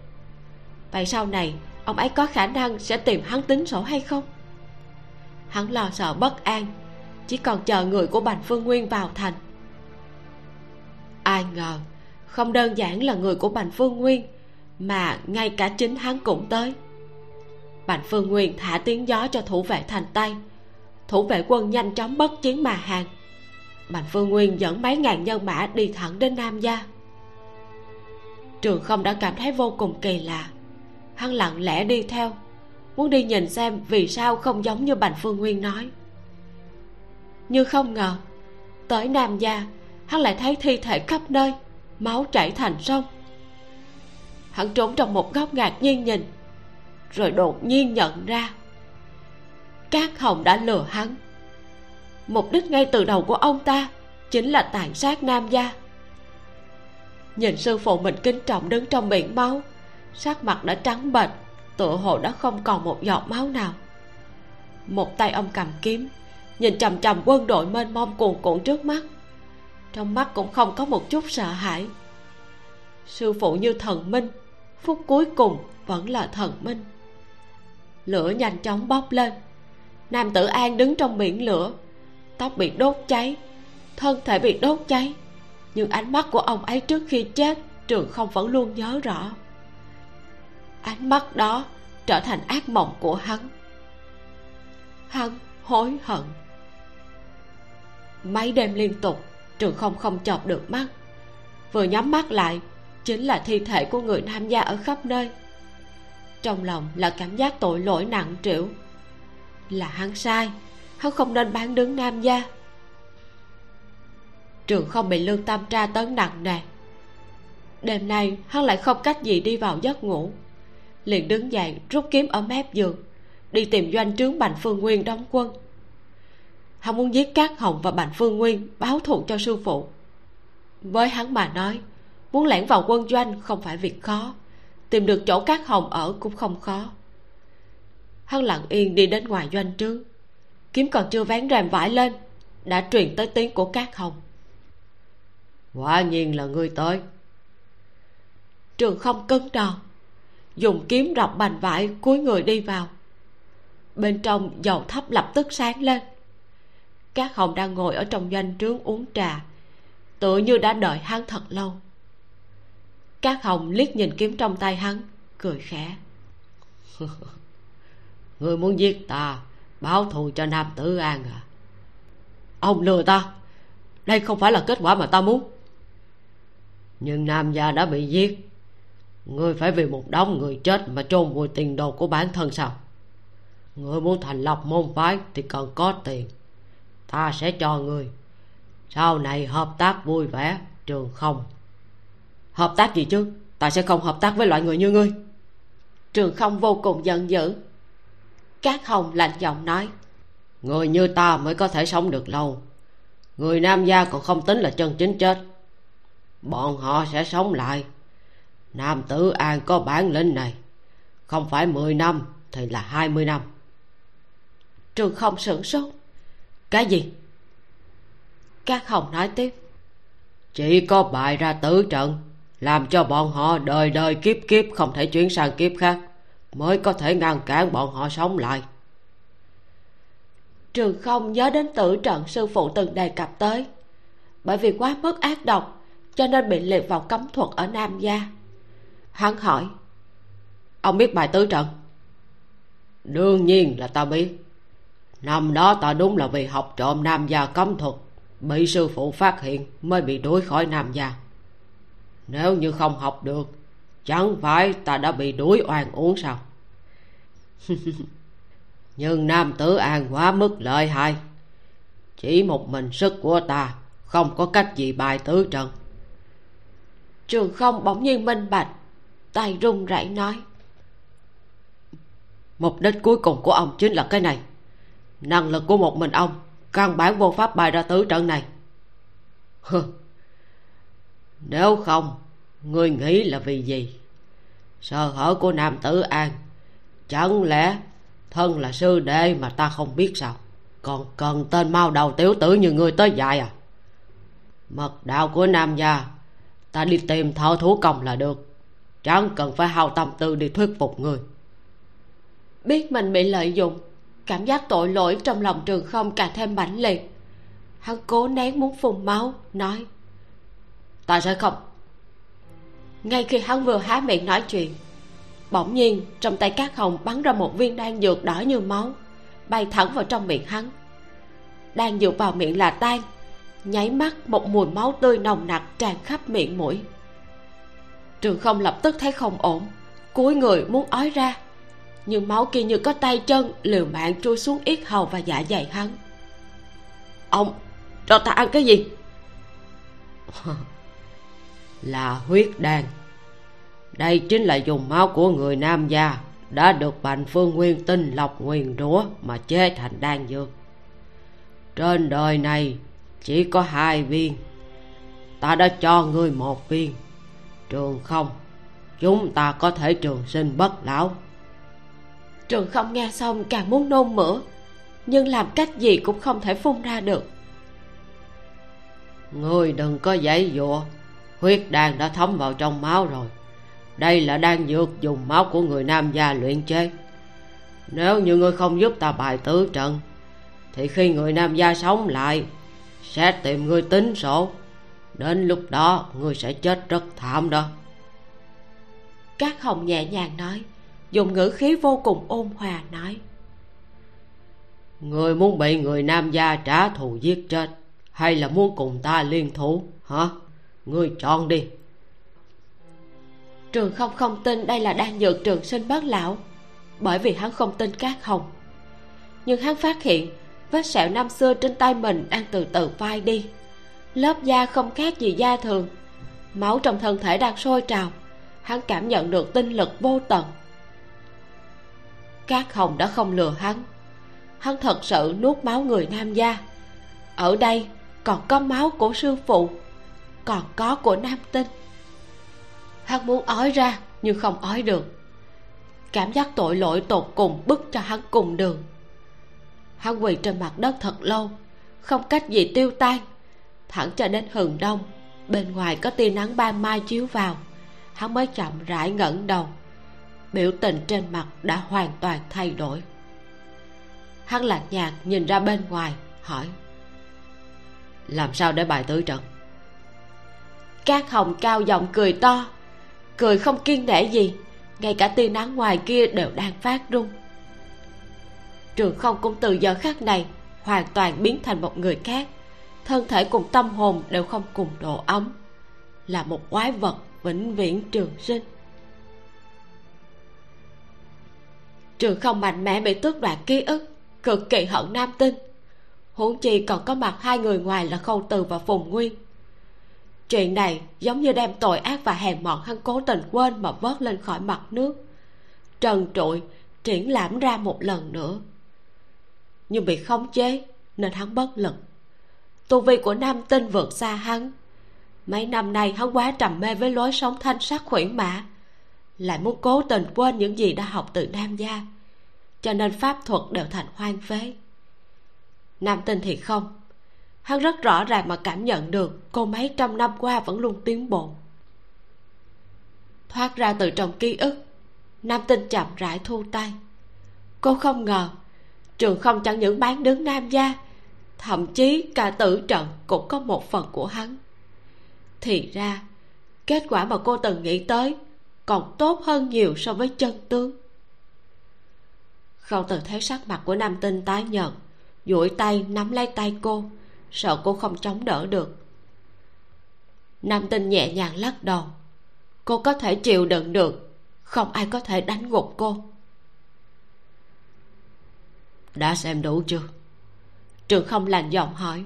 Vậy sau này ông ấy có khả năng sẽ tìm hắn tính sổ hay không? Hắn lo sợ bất an chỉ còn chờ người của bành phương nguyên vào thành. Ai ngờ không đơn giản là người của bành phương nguyên mà ngay cả chính hắn cũng tới. Bành phương nguyên thả tiếng gió cho thủ vệ thành tay, thủ vệ quân nhanh chóng bất chiến mà hàng bành phương nguyên dẫn mấy ngàn nhân mã đi thẳng đến nam gia. Trường không đã cảm thấy vô cùng kỳ lạ. Hắn lặng lẽ đi theo, muốn đi nhìn xem vì sao không giống như bành phương nguyên nói. Nhưng không ngờ, tới nam gia, hắn lại thấy thi thể khắp nơi, máu chảy thành sông. Hắn trốn trong một góc ngạc nhiên nhìn, rồi đột nhiên nhận ra, các hồng đã lừa hắn mục đích ngay từ đầu của ông ta chính là tàn sát nam gia. Nhìn sư phụ mình kính trọng đứng trong biển máu, sắc mặt đã trắng bệch, tựa hồ đã không còn một giọt máu nào. Một tay ông cầm kiếm, nhìn chằm chằm quân đội mênh mông cuồn cuộn trước mắt. Trong mắt cũng không có một chút sợ hãi. Sư phụ như thần minh, phút cuối cùng vẫn là thần minh. Lửa nhanh chóng bốc lên. Nam tử an đứng trong biển lửa tóc bị đốt cháy, thân thể bị đốt cháy, nhưng ánh mắt của ông ấy trước khi chết, trường không vẫn luôn nhớ rõ. Ánh mắt đó trở thành ác mộng của hắn. Hắn hối hận. Mấy đêm liên tục, trường không không chọc được mắt. Vừa nhắm mắt lại, chính là thi thể của người tham gia ở khắp nơi. Trong lòng là cảm giác tội lỗi nặng trĩu. Là hắn sai hắn không nên bán đứng nam gia. Trường không bị lương tam tra tấn nặng nề. Đêm nay, hắn lại không cách gì đi vào giấc ngủ. Liền đứng dậy, rút kiếm ở mép giường, đi tìm doanh trướng bành phương nguyên đóng quân. Hắn muốn giết cát hồng và bành phương nguyên, báo thù cho sư phụ. Với hắn mà nói, muốn lẻn vào quân doanh không phải việc khó, tìm được chỗ cát hồng ở cũng không khó. Hắn lặng yên đi đến ngoài doanh trướng kiếm còn chưa vén rèm vải lên, đã truyền tới tiếng của các hồng. Quả nhiên là người tới. Trường không cứng đòn dùng kiếm rọc bành vải cuối người đi vào. Bên trong dầu thấp lập tức sáng lên. Các hồng đang ngồi ở trong doanh trướng uống trà tựa như đã đợi hắn thật lâu. Các hồng liếc nhìn kiếm trong tay hắn, cười khẽ. Người muốn giết ta? Báo thù cho nam tử an à. Ông lừa ta. Đây không phải là kết quả mà ta muốn. Nhưng nam gia đã bị giết. Ngươi phải vì một đống người chết mà chôn vùi tiền đồ của bản thân sao? Ngươi muốn thành lập môn phái thì cần có tiền. Ta sẽ cho ngươi. Sau này hợp tác vui vẻ, trường không. Hợp tác gì chứ? Ta sẽ không hợp tác với loại người như ngươi. Trường không vô cùng giận dữ cát hồng lạnh giọng nói người như ta mới có thể sống được lâu. Người nam gia còn không tính là chân chính chết. Bọn họ sẽ sống lại. Nam tử an có bản lĩnh này. Không phải mười năm thì là hai mươi năm. Trường không sửng sốt. Cái gì? Các hồng nói tiếp, chỉ có bài ra tử trận, làm cho bọn họ đời đời kiếp kiếp không thể chuyển sang kiếp khác mới có thể ngăn cản bọn họ sống lại. Trường không nhớ đến tử trận sư phụ từng đề cập tới, bởi vì quá mức ác độc, cho nên bị liệt vào cấm thuật ở nam gia. Hắn hỏi, ông biết bài tứ trận? Đương nhiên là ta biết. Năm đó ta đúng là vì học trộm nam gia cấm thuật, bị sư phụ phát hiện mới bị đuổi khỏi nam gia. Nếu như không học được chẳng phải ta đã bị đuổi oan uống sao? Nhưng nam tử an quá mức lợi hại. Chỉ một mình sức của ta, không có cách gì bài tứ trận trường không bỗng nhiên minh bạch, tay run rẩy nói. Mục đích cuối cùng của ông chính là cái này. Năng lực của một mình ông căn bản vô pháp bài ra tứ trận này. Nếu không ngươi nghĩ là vì gì? Sơ hở của nam tử an. Chẳng lẽ thân là sư đệ mà ta không biết sao? Còn cần tên mau đầu tiểu tử như ngươi tới dạy à? Mật đạo của nam gia ta đi tìm thợ thủ công là được. Chẳng cần phải hao tâm tư đi thuyết phục người biết mình bị lợi dụng cảm giác tội lỗi trong lòng trường không càng thêm mãnh liệt. Hắn cố nén muốn phun máu nói ta sẽ không ngay khi hắn vừa há miệng nói chuyện, bỗng nhiên trong tay cát hồng bắn ra một viên đan dược đỏ như máu, bay thẳng vào trong miệng hắn. Đan dược vào miệng là tan, nháy mắt một mùi máu tươi nồng nặc tràn khắp miệng mũi. Trường không lập tức thấy không ổn, cúi người muốn ói ra, nhưng máu kia như có tay chân liều mạng trôi xuống yết hầu và dạ dày hắn. Ông, cho ta ăn cái gì? Là huyết đan. Đây chính là dùng máu của người nam gia đã được bành phương nguyên tinh lọc nguyền rủa mà chế thành đan dược. Trên đời này chỉ có hai viên. Ta đã cho ngươi một viên. Trường không chúng ta có thể trường sinh bất lão. Trường không nghe xong càng muốn nôn mửa nhưng làm cách gì cũng không thể phun ra được. Ngươi đừng có giãy giụa huyết đan đã thấm vào trong máu rồi. Đây là đan dược dùng máu của người nam gia luyện chế. Nếu như ngươi không giúp ta bài tứ trận thì khi người nam gia sống lại sẽ tìm ngươi tính sổ. Đến lúc đó ngươi sẽ chết rất thảm đó. Các hồng nhẹ nhàng nói dùng ngữ khí vô cùng ôn hòa nói. Người muốn bị người nam gia trả thù giết chết hay là muốn cùng ta liên thủ hả ngươi chọn đi. Trường không không tin đây là đang dược trường sinh bất lão, bởi vì hắn không tin cát hồng. Nhưng hắn phát hiện, vết sẹo năm xưa trên tay mình đang từ từ phai đi. Lớp da không khác gì da thường, máu trong thân thể đang sôi trào, hắn cảm nhận được tinh lực vô tận. Cát hồng đã không lừa hắn hắn thật sự nuốt máu người nam gia. Ở đây còn có máu của sư phụ còn có của nam tinh. Hắn muốn ói ra, nhưng không ói được. Cảm giác tội lỗi tột cùng bức cho hắn cùng đường. Hắn quỳ trên mặt đất thật lâu, không cách gì tiêu tan. Thẳng cho đến hừng đông, bên ngoài có tia nắng ban mai chiếu vào. Hắn mới chậm rãi ngẩng đầu. Biểu tình trên mặt đã hoàn toàn thay đổi. Hắn lạc nhạt nhìn ra bên ngoài, hỏi, làm sao để bài tứ trận? Các hồng cao giọng cười to. Cười không kiên nể gì. Ngay cả tia nắng ngoài kia đều đang phát rung. trường không cũng từ giờ khắc này hoàn toàn biến thành một người khác. Thân thể cùng tâm hồn đều không cùng độ ấm. Là một quái vật vĩnh viễn trường sinh. Trường không mạnh mẽ bị tước đoạt ký ức, cực kỳ hận nam tinh. Huống chi còn có mặt hai người ngoài là khâu từ và phùng nguyên chuyện này giống như đem tội ác và hèn mọn hắn cố tình quên mà vớt lên khỏi mặt nước. Trần trụi, triển lãm ra một lần nữa. Nhưng bị khống chế, nên hắn bất lực. Tu vi của nam tinh vượt xa hắn. Mấy năm nay hắn quá trầm mê với lối sống thanh sắc khuyển mã. Lại muốn cố tình quên những gì đã học từ nam gia. Cho nên pháp thuật đều thành hoang phế. Nam tinh thì không hắn rất rõ ràng mà cảm nhận được cô mấy trăm năm qua vẫn luôn tiến bộ. Thoát ra từ trong ký ức, nam tinh chậm rãi thu tay. Cô không ngờ, trường không chẳng những bán đứng nam gia, thậm chí cả tử trận cũng có một phần của hắn. Thì ra, kết quả mà cô từng nghĩ tới còn tốt hơn nhiều so với chân tướng. Khâu từ thấy sắc mặt của nam tinh tái nhợt, duỗi tay nắm lấy tay cô sợ cô không chống đỡ được. Nam tinh nhẹ nhàng lắc đầu. Cô có thể chịu đựng được. Không ai có thể đánh gục cô. Đã xem đủ chưa? Trường không lành giọng hỏi.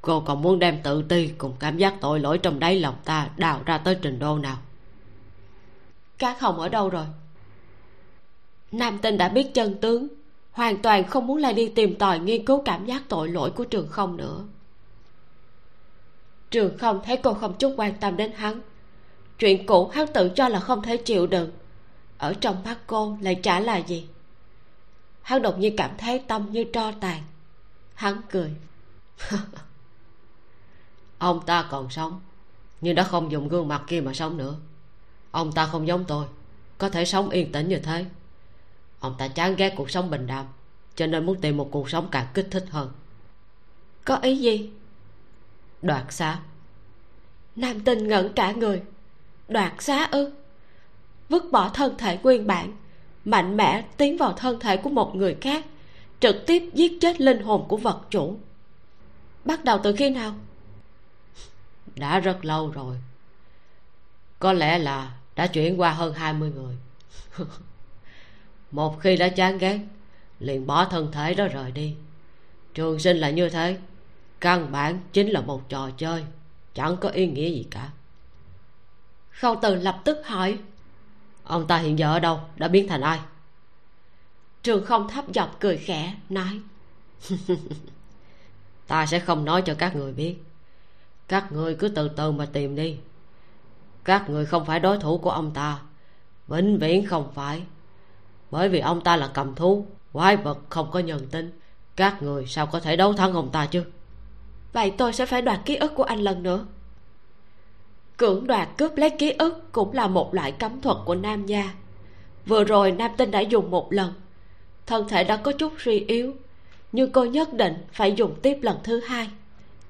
Cô còn muốn đem tự ti cùng cảm giác tội lỗi trong đáy lòng ta đào ra tới trình độ nào? Cát hồng ở đâu rồi? Nam tinh đã biết chân tướng hoàn toàn không muốn lại đi tìm tòi nghiên cứu cảm giác tội lỗi của trường không nữa. Trường không thấy cô không chút quan tâm đến hắn. Chuyện cũ hắn tự cho là không thể chịu đựng. Ở trong mắt cô lại trả là gì. Hắn đột nhiên cảm thấy tâm như tro tàn. Hắn cười. cười. Ông ta còn sống, nhưng đã không dùng gương mặt kia mà sống nữa. Ông ta không giống tôi, có thể sống yên tĩnh như thế ông ta chán ghét cuộc sống bình đạm, cho nên muốn tìm một cuộc sống càng kích thích hơn. Có ý gì? Đoạt xá. Nam tinh ngẩn cả người. Đoạt xá ư? Vứt bỏ thân thể nguyên bản, mạnh mẽ tiến vào thân thể của một người khác, trực tiếp giết chết linh hồn của vật chủ. Bắt đầu từ khi nào? Đã rất lâu rồi. Có lẽ là đã chuyển qua hơn hai mươi người. một khi đã chán ghét, liền bỏ thân thể đó rời đi. Trường sinh là như thế. Căn bản chính là một trò chơi, chẳng có ý nghĩa gì cả. Khâu từ lập tức hỏi, ông ta hiện giờ ở đâu? Đã biến thành ai? Trường không thấp giọng cười khẽ, nói, ta sẽ không nói cho các người biết. Các người cứ từ từ mà tìm đi. Các người không phải đối thủ của ông ta, vĩnh viễn không phải bởi vì ông ta là cầm thú, quái vật không có nhân tính. Các người sao có thể đấu thắng ông ta chứ? Vậy tôi sẽ phải đoạt ký ức của anh lần nữa. Cưỡng đoạt cướp lấy ký ức cũng là một loại cấm thuật của nam gia. Vừa rồi nam tinh đã dùng một lần. Thân thể đã có chút suy yếu, nhưng cô nhất định phải dùng tiếp lần thứ hai.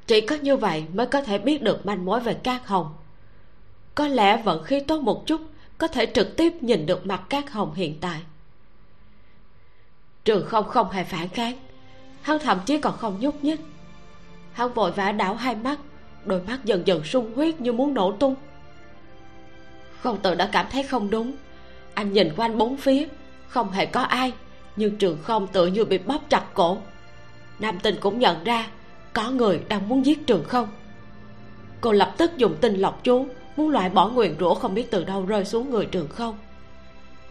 Chỉ có như vậy mới có thể biết được manh mối về cát hồng. Có lẽ vận khí tốt một chút, có thể trực tiếp nhìn được mặt cát hồng hiện tại trường không không hề phản kháng. Hắn thậm chí còn không nhúc nhích. Hắn vội vã đảo hai mắt, đôi mắt dần dần sung huyết như muốn nổ tung. Không tự đã cảm thấy không đúng. Anh nhìn quanh bốn phía, không hề có ai, nhưng trường không tự như bị bóp chặt cổ. Nam tinh cũng nhận ra có người đang muốn giết trường không. Cô lập tức dùng tinh lọc chú, muốn loại bỏ nguyền rủa không biết từ đâu rơi xuống người trường không.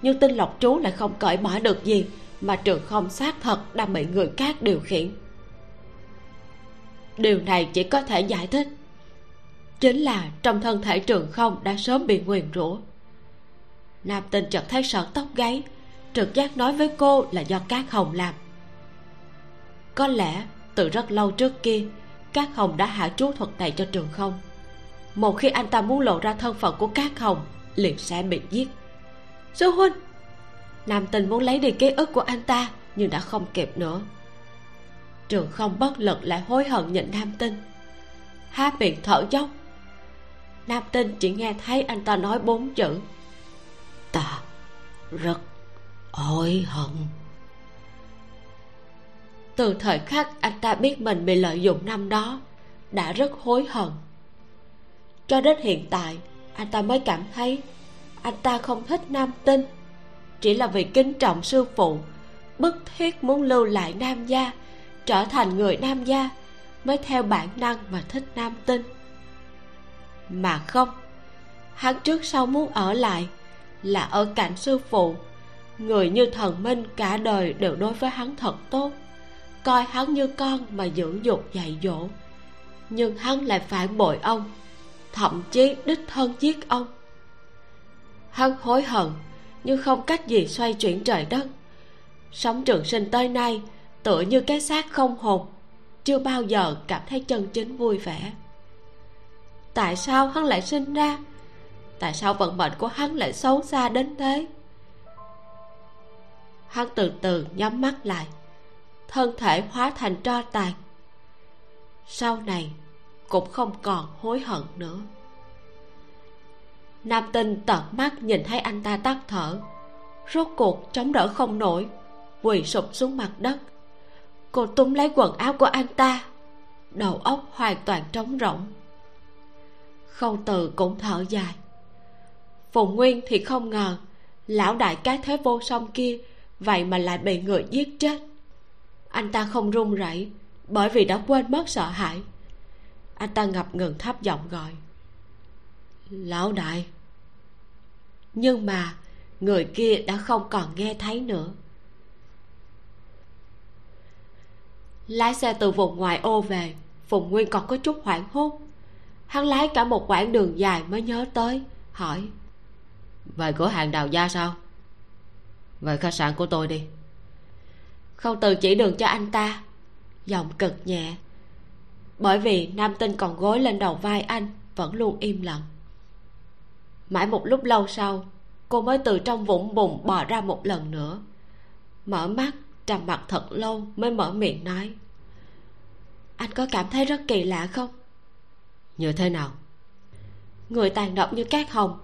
Nhưng tinh lọc chú lại không cởi bỏ được gì mà trường không xác thật đang bị người khác điều khiển. Điều này chỉ có thể giải thích chính là trong thân thể trường không đã sớm bị nguyền rủa. Nam tinh chợt thấy sợ tóc gáy, trực giác nói với cô là do cát hồng làm. Có lẽ từ rất lâu trước kia, cát hồng đã hạ chú thuật này cho trường không. Một khi anh ta muốn lộ ra thân phận của cát hồng, liền sẽ bị giết. Sư huynh nam tình muốn lấy đi ký ức của anh ta, nhưng đã không kịp nữa. Trường không bất lực lại hối hận nhìn nam tinh há miệng thở dốc. Nam tinh chỉ nghe thấy anh ta nói bốn chữ. Ta rất hối hận. Từ thời khắc anh ta biết mình bị lợi dụng năm đó, đã rất hối hận. Cho đến hiện tại, anh ta mới cảm thấy anh ta không thích nam tinh chỉ là vì kính trọng sư phụ, bức thiết muốn lưu lại nam gia, trở thành người nam gia, mới theo bản năng mà thích nam tinh. Mà không, hắn trước sau muốn ở lại là ở cạnh sư phụ. Người như thần minh cả đời đều đối với hắn thật tốt, coi hắn như con mà dưỡng dục dạy dỗ. Nhưng hắn lại phản bội ông, thậm chí đích thân giết ông. Hắn hối hận nhưng không cách gì xoay chuyển trời đất. Sống trường sinh tới nay, tựa như cái xác không hồn, chưa bao giờ cảm thấy chân chính vui vẻ. Tại sao hắn lại sinh ra? Tại sao vận mệnh của hắn lại xấu xa đến thế? Hắn từ từ nhắm mắt lại, thân thể hóa thành tro tàn. Sau này, cũng không còn hối hận nữa nam tinh tận mắt nhìn thấy anh ta tắt thở. Rốt cuộc chống đỡ không nổi, quỳ sụp xuống mặt đất. Cô túm lấy quần áo của anh ta, đầu óc hoàn toàn trống rỗng. Khâu từ cũng thở dài. Phùng nguyên thì không ngờ, lão đại cái thế vô song kia vậy mà lại bị người giết chết. Anh ta không run rẩy, bởi vì đã quên mất sợ hãi. Anh ta ngập ngừng thấp giọng gọi lão đại. Nhưng mà người kia đã không còn nghe thấy nữa. Lái xe từ vùng ngoại ô về phùng nguyên còn có chút hoảng hốt. Hắn lái cả một quãng đường dài mới nhớ tới hỏi. Về cửa hàng đào gia sao? Về khách sạn của tôi đi. Không từ chỉ đường cho anh ta. Giọng cực nhẹ. Bởi vì nam tinh còn gối lên đầu vai anh vẫn luôn im lặng mãi một lúc lâu sau cô mới từ trong vũng bùn bò ra một lần nữa. Mở mắt trầm mặt thật lâu mới mở miệng nói. Anh có cảm thấy rất kỳ lạ không? Như thế nào? Người tàn độc như cát hồng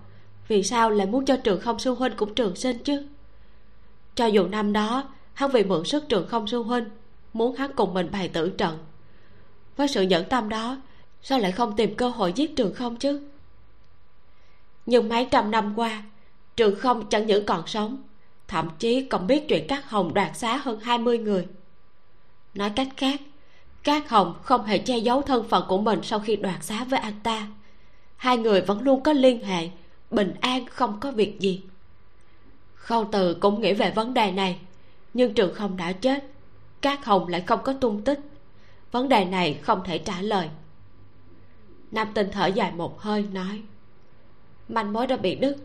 vì sao lại muốn cho trường không sư huynh cũng trường sinh chứ? Cho dù năm đó hắn vì mượn sức trường không sư huynh muốn hắn cùng mình bày tử trận. Với sự nhẫn tâm đó sao lại không tìm cơ hội giết trường không chứ nhưng mấy trăm năm qua, trường không chẳng những còn sống, thậm chí còn biết chuyện các hồng đoạt xá hơn 20 người. Nói cách khác, các hồng không hề che giấu thân phận của mình sau khi đoạt xá với anh ta. Hai người vẫn luôn có liên hệ, bình an không có việc gì. Khâu từ cũng nghĩ về vấn đề này, nhưng trường không đã chết, các hồng lại không có tung tích. Vấn đề này không thể trả lời. Nam tinh thở dài một hơi, nói manh mối đã bị đứt.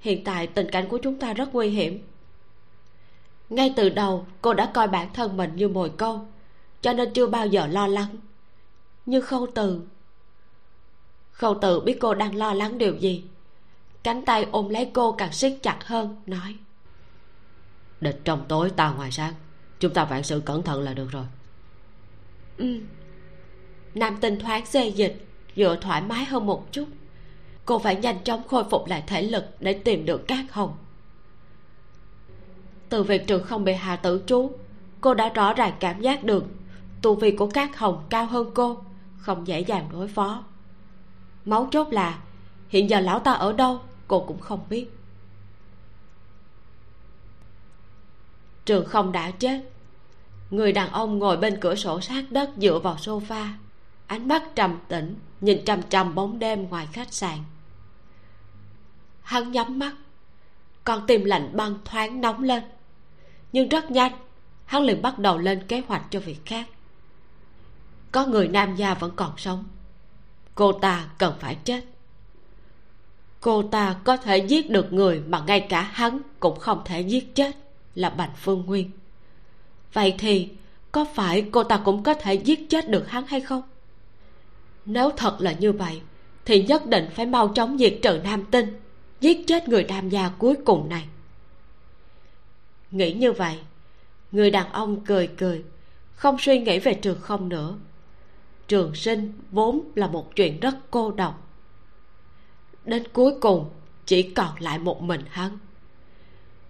Hiện tại tình cảnh của chúng ta rất nguy hiểm. Ngay từ đầu cô đã coi bản thân mình như mồi câu cho nên chưa bao giờ lo lắng. Nhưng khâu từ khâu từ biết cô đang lo lắng điều gì. Cánh tay ôm lấy cô càng siết chặt hơn nói. Địch trong tối ta ngoài sáng chúng ta vạn sự cẩn thận là được rồi. Ừ. Nam tinh thoáng xê dịch dựa thoải mái hơn một chút cô phải nhanh chóng khôi phục lại thể lực để tìm được cát hồng. Từ việc trường không bị hạ tử chú cô đã rõ ràng cảm giác được tu vi của cát hồng cao hơn cô, không dễ dàng đối phó. Máu chốt là, hiện giờ lão ta ở đâu cô cũng không biết. Trường không đã chết, người đàn ông ngồi bên cửa sổ sát đất dựa vào sofa, ánh mắt trầm tĩnh, nhìn trầm trầm bóng đêm ngoài khách sạn hắn nhắm mắt. Con tim lạnh băng thoáng nóng lên. Nhưng rất nhanh, hắn liền bắt đầu lên kế hoạch cho việc khác. Có người nam gia vẫn còn sống. Cô ta cần phải chết. Cô ta có thể giết được người mà ngay cả hắn cũng không thể giết chết, là bành phương nguyên. Vậy thì, có phải cô ta cũng có thể giết chết được hắn hay không? Nếu thật là như vậy, thì nhất định phải mau chóng diệt trừ nam tinh giết chết người tham gia cuối cùng này. Nghĩ như vậy, người đàn ông cười cười, không suy nghĩ về trường không nữa. Trường sinh vốn là một chuyện rất cô độc. Đến cuối cùng, chỉ còn lại một mình hắn.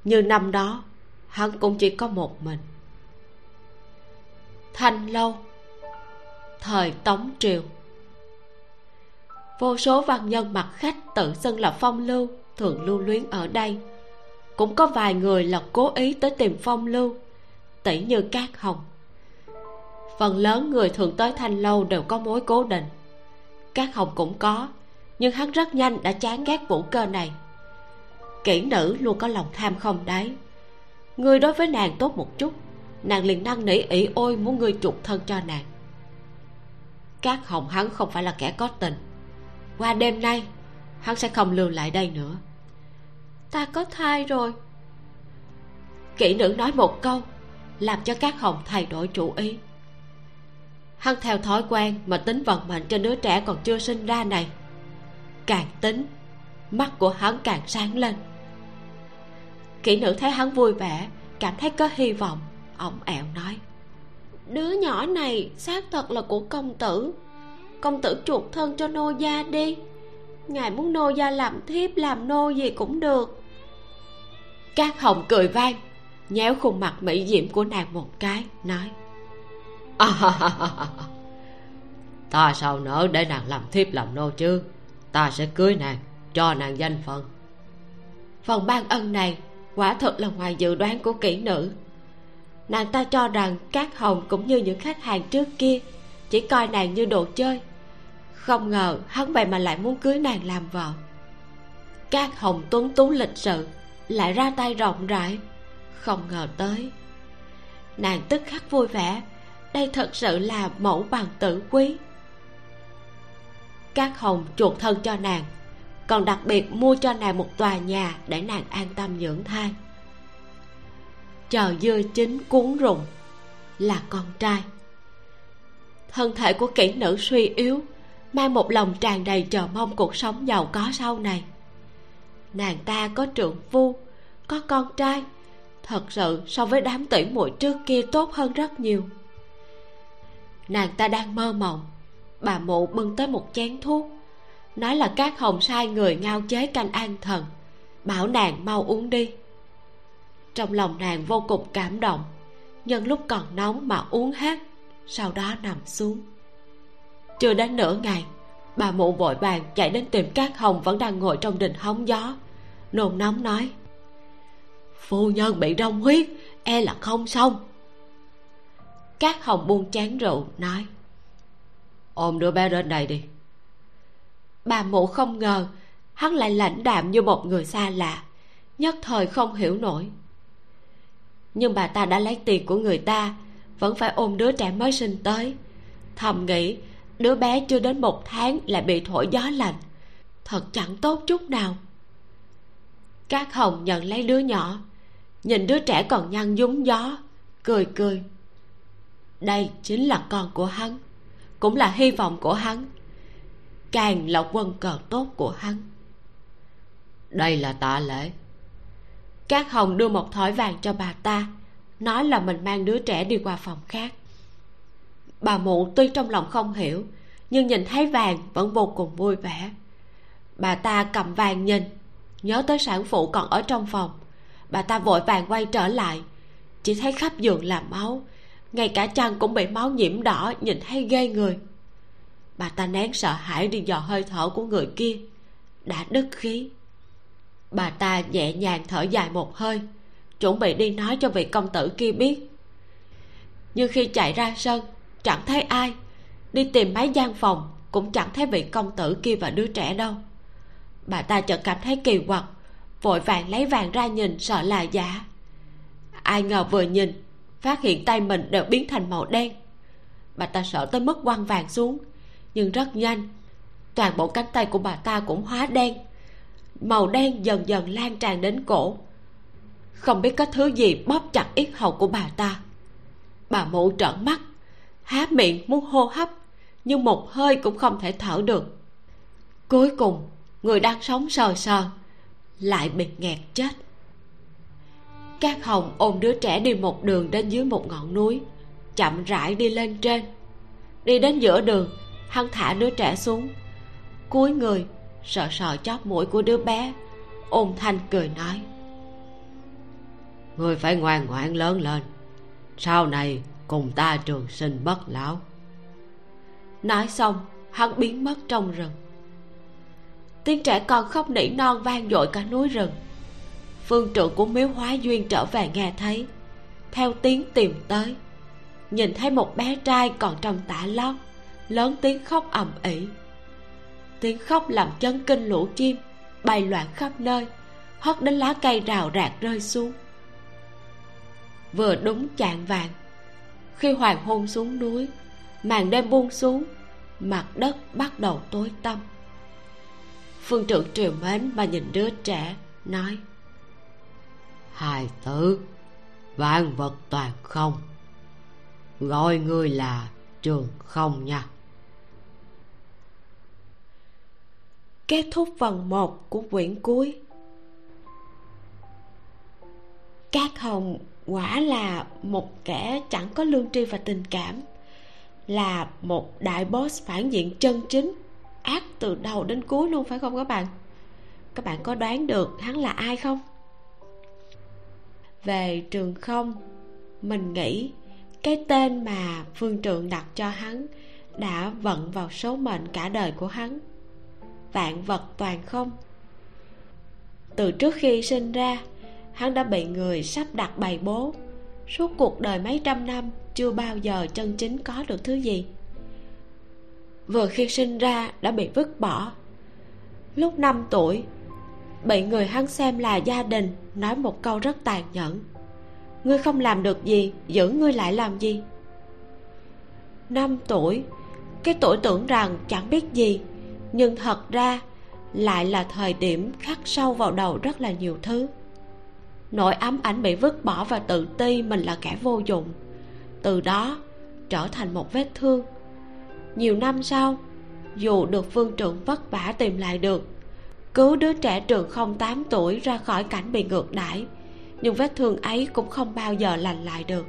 Như năm đó, hắn cũng chỉ có một mình. Thanh lâu, thời tống triều vô số văn nhân mặt khách tự xưng là phong lưu, thường lưu luyến ở đây. Cũng có vài người là cố ý tới tìm phong lưu tỷ như cát hồng. Phần lớn người thường tới thanh lâu đều có mối cố định. Cát hồng cũng có, nhưng hắn rất nhanh đã chán ghét vũ cơ này. Kỹ nữ luôn có lòng tham không đáy. Người đối với nàng tốt một chút, nàng liền năn nỉ ỷ ôi muốn ngươi chuộc thân cho nàng. Cát hồng hắn không phải là kẻ có tình qua đêm nay, hắn sẽ không lưu lại đây nữa. Ta có thai rồi. Kỹ nữ nói một câu, làm cho các hồng thay đổi chủ ý. Hắn theo thói quen mà tính vận mệnh cho đứa trẻ còn chưa sinh ra này. Càng tính, mắt của hắn càng sáng lên. Kỹ nữ thấy hắn vui vẻ, cảm thấy có hy vọng, ổng ẹo nói. Đứa nhỏ này xác thật là của công tử công tử chuộc thân cho nô gia đi. Ngài muốn nô gia làm thiếp, làm nô gì cũng được. Các hồng cười vang, nhéo khuôn mặt mỹ diệm của nàng một cái, nói. Ta sao nỡ để nàng làm thiếp, làm nô chứ? Ta sẽ cưới nàng, cho nàng danh phận. Phần ban ân này quả thật là ngoài dự đoán của kỹ nữ. Nàng ta cho rằng các hồng cũng như những khách hàng trước kia chỉ coi nàng như đồ chơi không ngờ hắn vậy mà lại muốn cưới nàng làm vợ. Các hồng tuấn tú lịch sự lại ra tay rộng rãi. Không ngờ tới, nàng tức khắc vui vẻ. Đây thật sự là mẫu bằng tử quý. Các hồng chuộc thân cho nàng, còn đặc biệt mua cho nàng một tòa nhà để nàng an tâm dưỡng thai. Chờ dưa chín cuốn rụng là con trai. Thân thể của kỹ nữ suy yếu mang một lòng tràn đầy chờ mong cuộc sống giàu có sau này. Nàng ta có trượng phu, có con trai. Thật sự so với đám tỷ muội trước kia tốt hơn rất nhiều. Nàng ta đang mơ mộng. Bà mụ bưng tới một chén thuốc. Nói là các hồng sai người ngao chế canh an thần. Bảo nàng mau uống đi. Trong lòng nàng vô cùng cảm động. Nhân lúc còn nóng mà uống hết, sau đó nằm xuống chưa đến nửa ngày, bà mụ vội vàng chạy đến tìm các hồng vẫn đang ngồi trong đình hóng gió. Nôn nóng nói, phu nhân bị đông huyết e là không xong. Các hồng buông chén rượu, nói, ôm đứa bé lên đây đi. Bà mụ không ngờ, hắn lại lãnh đạm như một người xa lạ, nhất thời không hiểu nổi. Nhưng bà ta đã lấy tiền của người ta, vẫn phải ôm đứa trẻ mới sinh tới. Thầm nghĩ đứa bé chưa đến một tháng lại bị thổi gió lạnh. Thật chẳng tốt chút nào. Các hồng nhận lấy đứa nhỏ. Nhìn đứa trẻ còn nhăn nhúng gió, cười cười. Đây chính là con của hắn, cũng là hy vọng của hắn. Càng là quân cờ tốt của hắn. Đây là tạ lễ. Các hồng đưa một thỏi vàng cho bà ta, nói là mình mang đứa trẻ đi qua phòng khác bà mụ tuy trong lòng không hiểu, nhưng nhìn thấy vàng vẫn vô cùng vui vẻ. Bà ta cầm vàng nhìn, nhớ tới sản phụ còn ở trong phòng. Bà ta vội vàng quay trở lại, chỉ thấy khắp giường là máu, ngay cả chăn cũng bị máu nhiễm đỏ, nhìn thấy ghê người. Bà ta nén sợ hãi đi dò hơi thở của người kia, đã đứt khí. Bà ta nhẹ nhàng thở dài một hơi, chuẩn bị đi nói cho vị công tử kia biết. Nhưng khi chạy ra sân chẳng thấy ai. Đi tìm mấy gian phòng cũng chẳng thấy vị công tử kia và đứa trẻ đâu. Bà ta chợt cảm thấy kỳ quặc, vội vàng lấy vàng ra nhìn sợ là giả. Ai ngờ vừa nhìn, phát hiện tay mình đều biến thành màu đen. Bà ta sợ tới mức quăng vàng xuống, nhưng rất nhanh, toàn bộ cánh tay của bà ta cũng hóa đen. Màu đen dần dần lan tràn đến cổ. Không biết có thứ gì bóp chặt yết hầu của bà ta. Bà mụ trợn mắt há miệng muốn hô hấp, nhưng một hơi cũng không thể thở được. Cuối cùng, người đang sống sờ sờ, lại bị nghẹt chết. Các hồng ôm đứa trẻ đi một đường đến dưới một ngọn núi, chậm rãi đi lên trên. Đi đến giữa đường, hắn thả đứa trẻ xuống. Cúi người sợ sợ chóp mũi của đứa bé ôm thanh cười nói. Người phải ngoan ngoãn lớn lên. Sau này cùng ta trường sinh bất lão. Nói xong, hắn biến mất trong rừng. Tiếng trẻ con khóc nỉ non vang dội cả núi rừng. Phương trưởng của miếu hóa duyên trở về nghe thấy, theo tiếng tìm tới. Nhìn thấy một bé trai còn trong tả lót, lớn tiếng khóc ầm ĩ. Tiếng khóc làm chấn kinh lũ chim, bay loạn khắp nơi hất đến lá cây rào rạc rơi xuống. Vừa đúng chạng vàng khi hoàng hôn xuống núi màn đêm buông xuống mặt đất bắt đầu tối tăm. Phương trưởng triều mến mà nhìn đứa trẻ nói hài tử vạn vật toàn không. Gọi ngươi là trường không nha. Kết thúc phần 1 của quyển cuối. Cát Hồng quả là một kẻ chẳng có lương tri và tình cảm, Là một đại boss phản diện chân chính, Ác từ đầu đến cuối luôn, phải không các bạn? Các bạn có đoán được hắn là ai không? Về trường không, Mình nghĩ cái tên mà phương trượng đặt cho hắn đã vận vào số mệnh cả đời của hắn. Vạn vật toàn không. Từ trước khi sinh ra hắn đã bị người sắp đặt bày bố. Suốt cuộc đời mấy trăm năm, chưa bao giờ chân chính có được thứ gì. Vừa khi sinh ra, đã bị vứt bỏ. Lúc năm tuổi, bị người hắn xem là gia đình, nói một câu rất tàn nhẫn. Ngươi không làm được gì, giữ ngươi lại làm gì? Năm tuổi, cái tuổi tưởng rằng chẳng biết gì, nhưng thật ra lại là thời điểm khắc sâu vào đầu rất là nhiều thứ nỗi ám ảnh bị vứt bỏ và tự ti mình là kẻ vô dụng. Từ đó, trở thành một vết thương. Nhiều năm sau, dù được phương trưởng vất vả tìm lại được, cứu đứa trẻ trường không tám tuổi ra khỏi cảnh bị ngược đãi, nhưng vết thương ấy cũng không bao giờ lành lại được.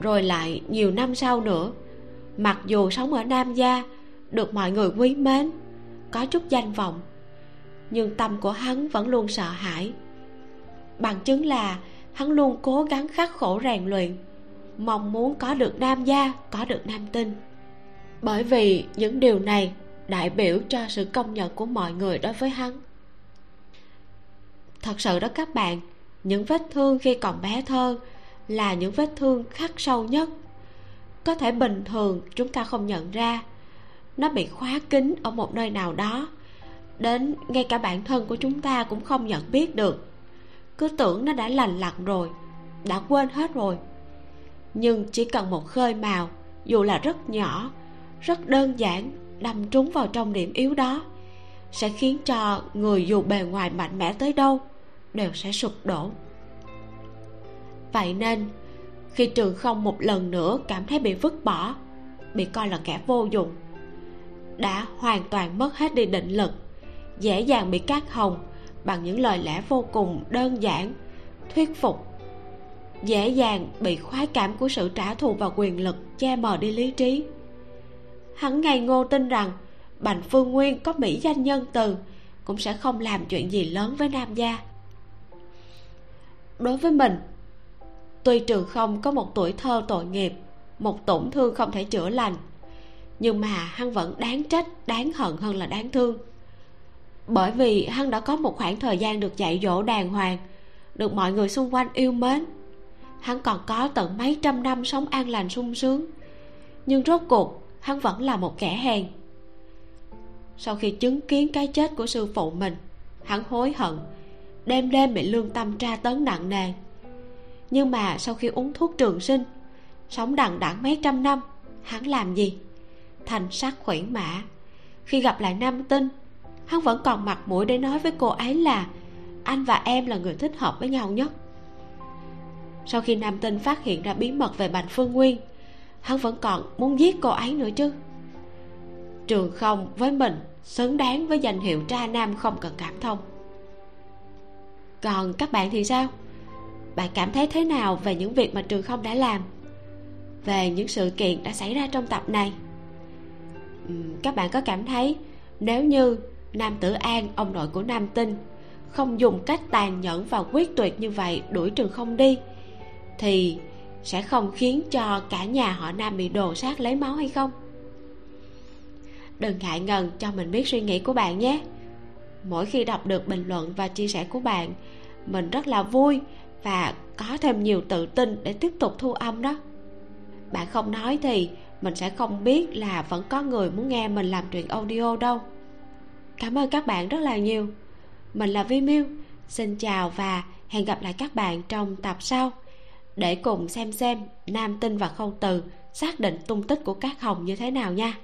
Rồi lại, nhiều năm sau nữa, mặc dù sống ở nam gia, được mọi người quý mến, có chút danh vọng nhưng tâm của hắn vẫn luôn sợ hãi. Bằng chứng là hắn luôn cố gắng khắc khổ rèn luyện, mong muốn có được nam gia, có được nam tinh. Bởi vì những điều này đại biểu cho sự công nhận của mọi người đối với hắn. Thật sự đó các bạn, những vết thương khi còn bé thơ là những vết thương khắc sâu nhất. Có thể bình thường chúng ta không nhận ra, nó bị khóa kín ở một nơi nào đó đến, ngay cả bản thân của chúng ta cũng không nhận biết được. Cứ tưởng nó đã lành lặn rồi, đã quên hết rồi. Nhưng chỉ cần một khơi màu, dù là rất nhỏ, rất đơn giản, đâm trúng vào trong điểm yếu đó, sẽ khiến cho người dù bề ngoài mạnh mẽ tới đâu, đều sẽ sụp đổ. Vậy nên, khi trường không một lần nữa cảm thấy bị vứt bỏ, bị coi là kẻ vô dụng, đã hoàn toàn mất hết đi định lực dễ dàng bị cát hồng bằng những lời lẽ vô cùng đơn giản, thuyết phục, dễ dàng bị khoái cảm của sự trả thù và quyền lực che mờ đi lý trí. Hắn ngày ngô tin rằng bành phương nguyên có mỹ danh nhân từ cũng sẽ không làm chuyện gì lớn với nam gia. Đối với mình, tuy trường không có một tuổi thơ tội nghiệp, một tổn thương không thể chữa lành, nhưng mà hắn vẫn đáng trách, đáng hận hơn là đáng thương bởi vì hắn đã có một khoảng thời gian được dạy dỗ đàng hoàng, được mọi người xung quanh yêu mến. Hắn còn có tận mấy trăm năm sống an lành sung sướng, nhưng rốt cuộc hắn vẫn là một kẻ hèn. Sau khi chứng kiến cái chết của sư phụ mình, hắn hối hận, đêm đêm bị lương tâm tra tấn nặng nề. Nhưng mà sau khi uống thuốc trường sinh, sống đằng đẵng mấy trăm năm, hắn làm gì? Thành sắc khủy mã. Khi gặp lại nam tinh hắn vẫn còn mặt mũi để nói với cô ấy là, anh và em là người thích hợp với nhau nhất. Sau khi nam tinh phát hiện ra bí mật về bành phương nguyên, hắn vẫn còn muốn giết cô ấy nữa chứ. Trường không với mình xứng đáng với danh hiệu tra nam không cần cảm thông. Còn các bạn thì sao? Bạn cảm thấy thế nào về những việc mà trường không đã làm? Về những sự kiện đã xảy ra trong tập này? Các bạn có cảm thấy nếu như nam tử an, ông nội của nam tinh. Không dùng cách tàn nhẫn và quyết tuyệt như vậy, đuổi trường không đi. Thì sẽ không khiến cho cả nhà họ nam bị đồ sát lấy máu hay không? Đừng ngại ngần, cho mình biết suy nghĩ của bạn nhé. Mỗi khi đọc được bình luận và chia sẻ của bạn, mình rất là vui và có thêm nhiều tự tin để tiếp tục thu âm đó. Bạn không nói thì mình sẽ không biết là vẫn có người muốn nghe mình làm truyện audio đâu cảm ơn các bạn rất là nhiều. Mình là vi miu. Xin chào và hẹn gặp lại các bạn trong tập sau. Để cùng xem xem nam tinh và khâu từ xác định tung tích của các hồng như thế nào nha.